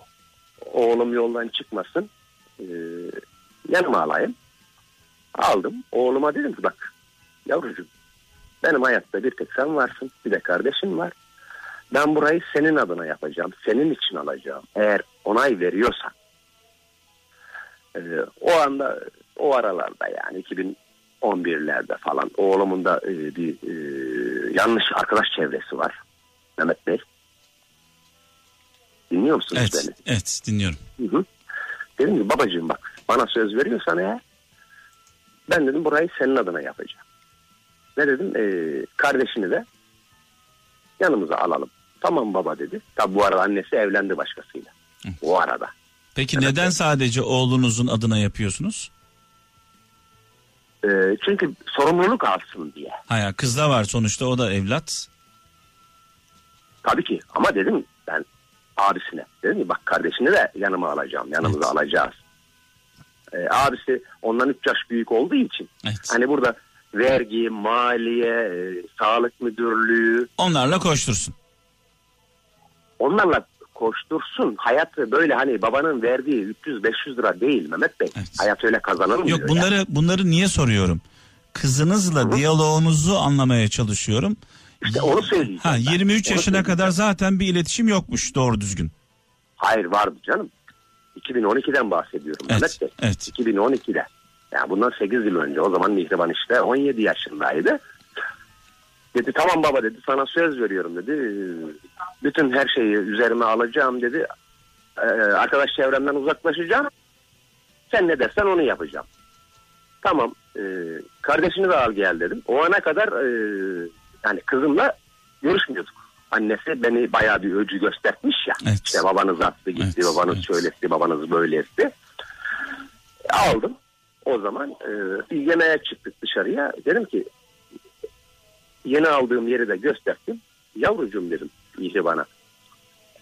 Oğlum yoldan çıkmasın. E, yanıma alayım. Aldım. Oğluma dedim ki bak yavrucuğum benim hayatta bir tek sen varsın. Bir de kardeşim var. Ben burayı senin adına yapacağım. Senin için alacağım. Eğer onay veriyorsan. Ee, o anda o aralarda yani 2011'lerde falan oğlumun da e, bir e, yanlış arkadaş çevresi var. Mehmet Bey. Dinliyor musunuz Evet, beni? evet dinliyorum. Hı hı. Dedim ki babacığım bak bana söz veriyorsan eğer ben dedim burayı senin adına yapacağım. Ne dedim ee, kardeşini de yanımıza alalım. Tamam baba dedi. Tabi bu arada annesi evlendi başkasıyla. O arada. Peki neden sadece oğlunuzun adına yapıyorsunuz? Ee, çünkü sorumluluk alsın diye. Ha ya kız da var sonuçta o da evlat. Tabii ki ama dedim ben abisine. Dedim ki bak kardeşini de yanıma alacağım. Yanımıza Evet. alacağız. Ee, abisi ondan 3 yaş büyük olduğu için Evet. hani burada vergi, maliye, e, sağlık müdürlüğü Onlarla koştursun. onlarla koştursun. Hayat böyle hani babanın verdiği 300-500 lira değil Mehmet Bey. Evet. Hayat öyle kazanılmıyor. Yok bunları bunları niye soruyorum? Kızınızla diyaloğunuzu anlamaya çalışıyorum. İşte onu söyleyeceğim Ha ben. 23 Onu yaşına kadar zaten bir iletişim yokmuş doğru düzgün. Hayır vardı canım. 2012'den bahsediyorum Evet, Mehmet Bey. evet. 2012'de. Yani bundan 8 yıl önce. O zaman Mihriban işte 17 yaşındaydı. Dedi tamam baba dedi sana söz veriyorum dedi. Bütün her şeyi üzerime alacağım dedi. Ee, arkadaş çevremden uzaklaşacağım. Sen ne dersen onu yapacağım. Tamam. e, kardeşini de al gel dedim. O ana kadar e, yani kızımla görüşmüyorduk. Annesi beni bayağı bir öcü göstermiş ya. Evet. İşte babanız attı gitti, Evet, babanız evet. şöyle etti, babanız böyle etti. Aldım. O zaman e, bir yemeğe çıktık dışarıya. Dedim ki yeni aldığım yeri de gösterdim. Yavrucuğum dedim iyice bana.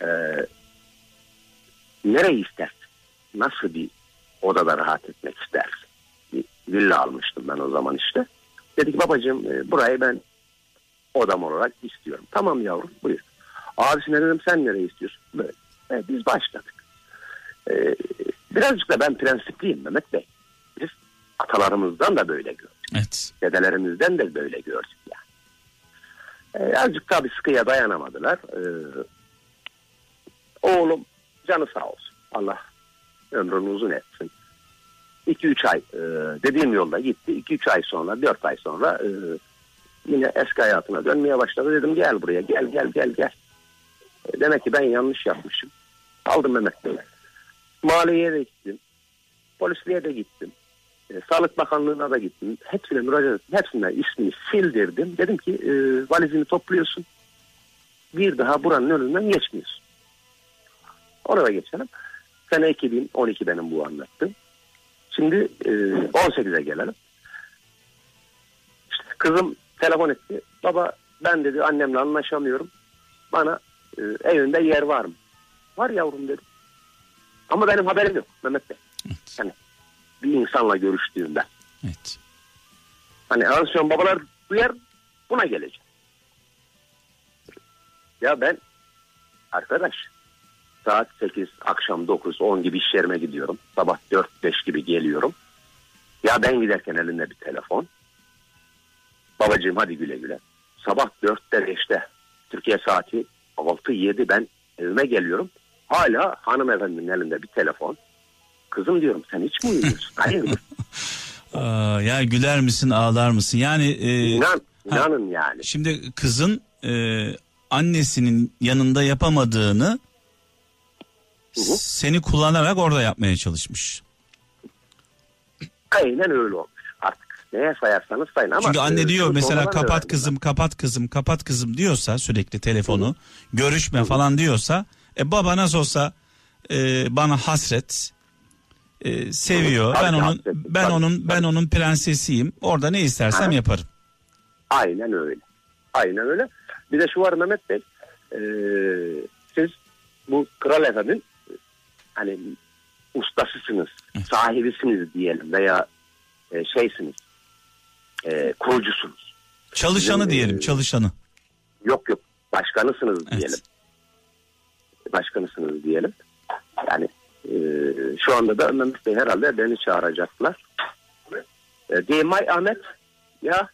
E, nereyi istersin? Nasıl bir odada rahat etmek istersin? Bir villa almıştım ben o zaman işte. Dedi ki babacığım e, burayı ben odam olarak istiyorum. Tamam yavrum buyur. Abisine dedim sen nereyi istiyorsun? Böyle. E, biz başladık. E, birazcık da ben prensipliyim Mehmet Bey. Biz atalarımızdan da böyle gördük. Evet. Dedelerimizden de böyle gördük yani. E, azıcık tabii sıkıya dayanamadılar. E, oğlum canı sağ olsun. Allah ömrünü uzun etsin. 2-3 ay e, dediğim yolda gitti. 2-3 ay sonra 4 ay sonra e, yine eski hayatına dönmeye başladı. Dedim gel buraya gel gel gel gel. E, demek ki ben yanlış yapmışım. Aldım Mehmet Bey'i. Maliyeye de gittim. Polisliğe de gittim. E, Sağlık Bakanlığı'na da gittim. Hepsine müracaat ettim. Hepsine ismini sildirdim. Dedim ki e, valizini topluyorsun. Bir daha buranın önünden geçmiyorsun. Oraya geçelim. Sene 2012 benim bu anlattım. Şimdi e, 18'e gelelim. İşte kızım telefon etti. Baba ben dedi annemle anlaşamıyorum. Bana e, evinde yer var mı? Var yavrum dedim. Ama benim haberim yok Mehmet Bey. Evet. Yani bir insanla görüştüğümde. Evet. Hani ansiyon babalar duyar buna gelecek. Ya ben arkadaş saat 8 akşam 9 10 gibi iş yerime gidiyorum. Sabah 4 5 gibi geliyorum. Ya ben giderken elinde bir telefon. Babacığım hadi güle güle. Sabah 4'te 5'te Türkiye saati 6 7 ben evime geliyorum. Hala hanımefendinin elinde bir telefon. Kızım diyorum sen hiç mi uyumuyorsun? Hayırdır? Aa, ya güler misin ağlar mısın? Yani e, İnan, inanın yani. şimdi kızın e, annesinin yanında yapamadığını Hı hı. seni kullanarak orada yapmaya çalışmış. Aynen öyle olmuş artık. Neye sayarsanız sayın ama. Çünkü anne e, diyor mesela kapat kızım kapat kızım kapat kızım diyorsa sürekli telefonu görüşme falan diyorsa e baba nasıl olsa e, bana hasret e, seviyor Tabii ben ki onun hasret, ben tabii, onun ben onun prensesiyim orada ne istersem Aha. yaparım. Aynen öyle. Aynen öyle. Bir de şu var Mehmet Bey. e, siz bu Kral Efe'nin e, hani ustasısınız, sahibisiniz diyelim veya e, şeysiniz. E, kurucusunuz. Çalışanı Bizim, diyelim e, çalışanı. Yok yok başkanısınız Evet. diyelim. Başkanısınız diyelim. Yani e, şu anda da Mehmet herhalde beni çağıracaklar. E, Ahmet ya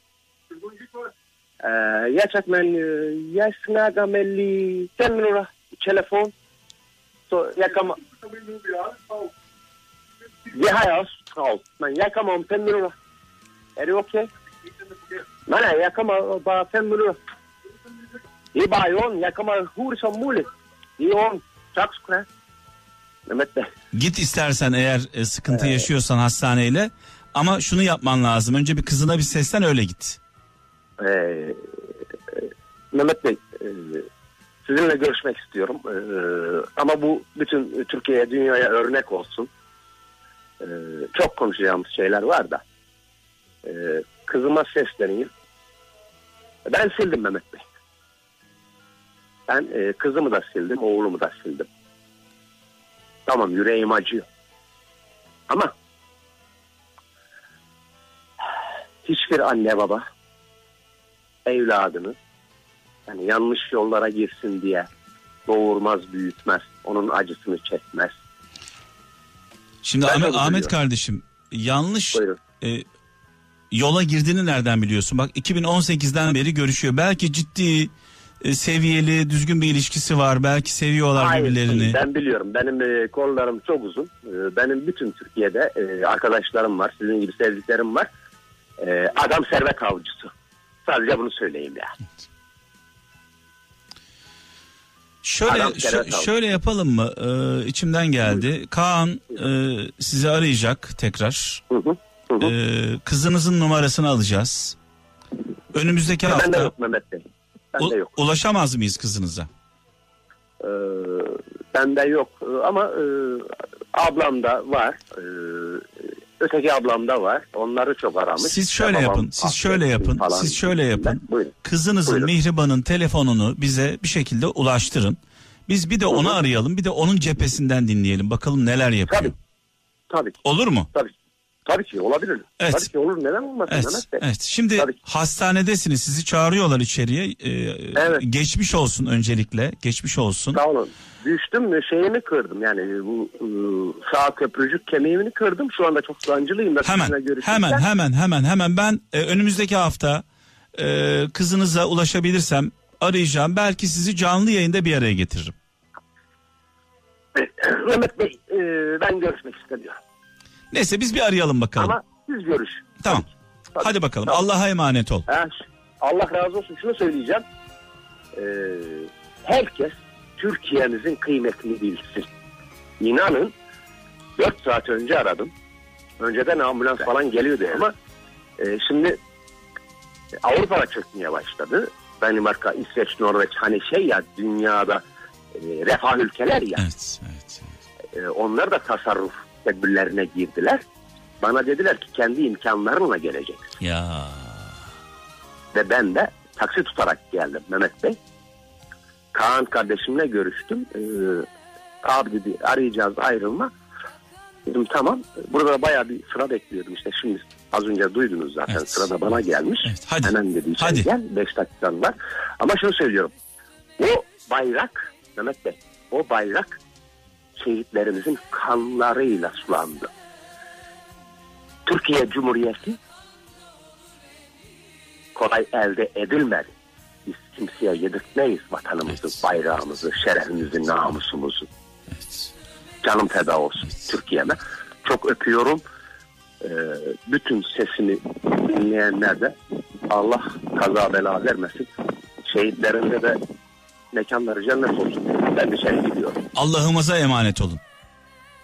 men e, yaşnaga melli temnura telefon so yakama ya hayas kal men yakamam temnura är det okej? Nej, nej, jag kommer bara fem minuter. Det är bara John. Jag kommer hur som möjligt. Det är John. Tack ska ha. Mehmet Bey. Git istersen eğer e, sıkıntı yaşıyorsan hastaneyle ama şunu yapman lazım. Önce bir kızına bir seslen öyle git. Ee, e, Mehmet Bey. e, sizinle görüşmek istiyorum. Ee, ama bu bütün Türkiye'ye, dünyaya örnek olsun. Ee, çok konuşacağımız şeyler var da. Ee, kızıma sesleneyim. Ben sildim Mehmet Bey. Ben e, kızımı da sildim, oğlumu da sildim. Tamam yüreğim acıyor. Ama hiçbir anne baba evladını yani yanlış yollara girsin diye doğurmaz, büyütmez. Onun acısını çekmez. Şimdi Ben Ahmet, kardeşim yanlış Buyurun. e, yola girdiğini nereden biliyorsun? Bak 2018'den beri görüşüyor. Belki ciddi seviyeli düzgün bir ilişkisi var. Belki seviyorlar Hayır, birbirlerini. Ben biliyorum. Benim e, kollarım çok uzun. E, benim bütün Türkiye'de e, arkadaşlarım var. Sizin gibi sevdiklerim var. E, adam servet avcısı. Sadece bunu söyleyeyim ya. Şöyle aldı. şöyle yapalım mı? Ee, içimden geldi. Kaan e, sizi arayacak tekrar. Hı hı. Hı hı. Ee, kızınızın numarasını alacağız. Önümüzdeki hafta yok Mehmet Bey. Bende yok. ulaşamaz mıyız kızınıza? E, bende yok. Ama e, ablamda var. E, öteki ablamda var. Onları çok aramış. Siz şöyle yapın, siz şöyle yapın, falan siz şöyle yapın. Buyurun. Kızınızın Buyurun. Mihriban'ın telefonunu bize bir şekilde ulaştırın. Biz bir de onu arayalım, bir de onun cephesinden dinleyelim. Bakalım neler yapıyor. Tabii. Tabii. Olur mu? Tabii. Tabii ki olabilir. Evet. Tabii ki olur. Neden olmasın Evet, Mehmet Bey? evet. Şimdi Tabii. hastanedesiniz, sizi çağırıyorlar içeriye. Ee, Evet. Geçmiş olsun öncelikle, geçmiş olsun. Sağ olun. Düştüm şeyimi kırdım yani bu e, sağ köprücük kemiğimi kırdım. Şu anda çok sancılıyım da Hemen, hemen, hemen, hemen, hemen. Ben e, önümüzdeki hafta e, kızınıza ulaşabilirsem arayacağım. Belki sizi canlı yayında bir araya getiririm. Mehmet Bey e, ben görüşmek istemiyorum. Neyse biz bir arayalım bakalım. Ama siz görüş. tamam. Tabii. Hadi bakalım. Tamam. Allah'a emanet ol. Allah razı olsun. Şunu söyleyeceğim. E, herkes Türkiye'mizin kıymetini bilsin. İnanın 4 saat önce aradım. Önceden ambulans falan geliyordu ama e, şimdi Avrupa'da çökmeye başladı. Danimarka, İsveç, Norveç hani şey ya dünyada e, refah ülkeler ya. Evet, evet. E, onlar da tasarruf tedbirlerine girdiler. Bana dediler ki kendi imkanlarınla gelecek. Ya. Ve ben de taksi tutarak geldim Mehmet Bey. Kaan kardeşimle görüştüm. Ee, abi dedi arayacağız ayrılma. Dedim tamam. Burada da bayağı bir sıra bekliyordum işte şimdi az önce duydunuz zaten Evet. sırada bana gelmiş. Evet, hadi. Hemen dedi içeri Hadi. gel 5 dakikan var. Ama şunu söylüyorum. O bayrak Mehmet Bey o bayrak şehitlerimizin kanlarıyla sulandı. Türkiye Cumhuriyeti kolay elde edilmedi. Biz kimseye yedirtmeyiz vatanımızı, Evet. bayrağımızı, şerefimizi, namusumuzu. Evet. Canım feda olsun Türkiye'me. Çok öpüyorum. Ee, bütün sesimi dinleyenler de Allah kaza bela vermesin. Şehitlerinde de mekanları cennet olsun. Ben dışarı gidiyorum. Allah'ımıza emanet olun.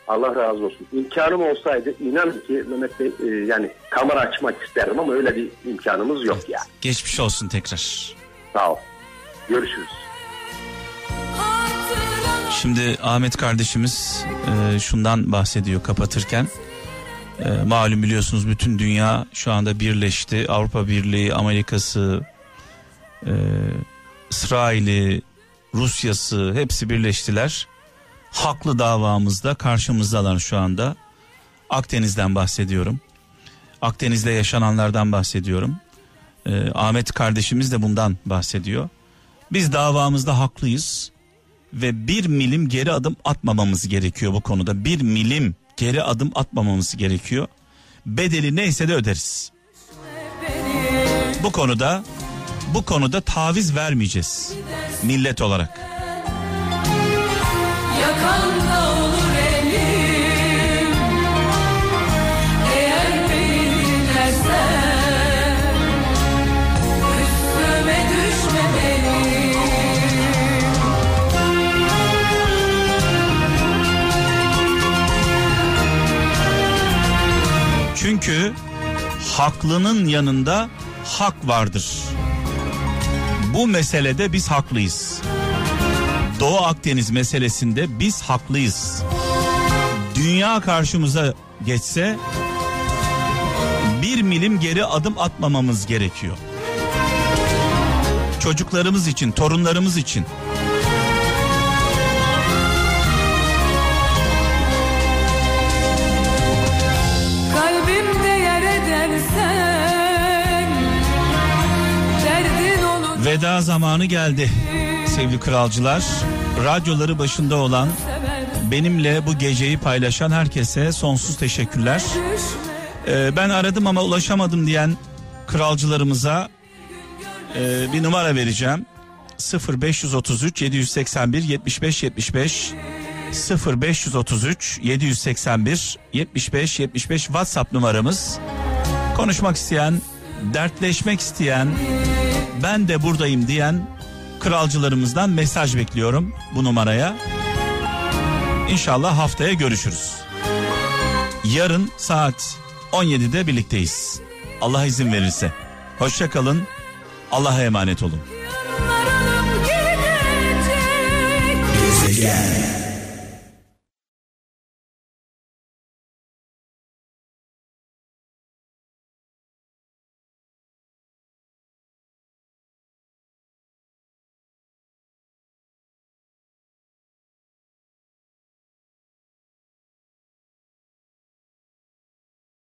Allah razı olsun. İmkanım olsaydı inanın ki Mehmet Bey e, yani kamera açmak isterdim ama öyle bir imkanımız yok ya. Geçmiş olsun tekrar. Sağ ol. Görüşürüz. Şimdi Ahmet kardeşimiz e, şundan bahsediyor kapatırken. E, malum biliyorsunuz bütün dünya şu anda birleşti. Avrupa Birliği, Amerika'sı, e, İsrail'i, Rusya'sı hepsi birleştiler. Haklı davamızda karşımızdalar şu anda. Akdeniz'den bahsediyorum. Akdeniz'de yaşananlardan bahsediyorum. Ee, Ahmet kardeşimiz de bundan bahsediyor. Biz davamızda haklıyız ve bir milim geri adım atmamamız gerekiyor bu konuda. Bir milim geri adım atmamamız gerekiyor. Bedeli neyse de öderiz. Bu konuda bu konuda taviz vermeyeceğiz millet olarak. Elim Çünkü haklının yanında hak vardır. Bu meselede biz haklıyız. Doğu Akdeniz meselesinde biz haklıyız. Dünya karşımıza geçse bir milim geri adım atmamamız gerekiyor. Çocuklarımız için, torunlarımız için. Veda zamanı geldi sevgili kralcılar. Radyoları başında olan benimle bu geceyi paylaşan herkese sonsuz teşekkürler. Ee, ben aradım ama ulaşamadım diyen kralcılarımıza e, bir numara vereceğim. 0533 781 75 75 0533 781 75 75 WhatsApp numaramız. Konuşmak isteyen, dertleşmek isteyen, ben de buradayım diyen kralcılarımızdan mesaj bekliyorum bu numaraya. İnşallah haftaya görüşürüz. Yarın saat 17'de birlikteyiz. Allah izin verirse. Hoşçakalın. Allah'a emanet olun. Gezegen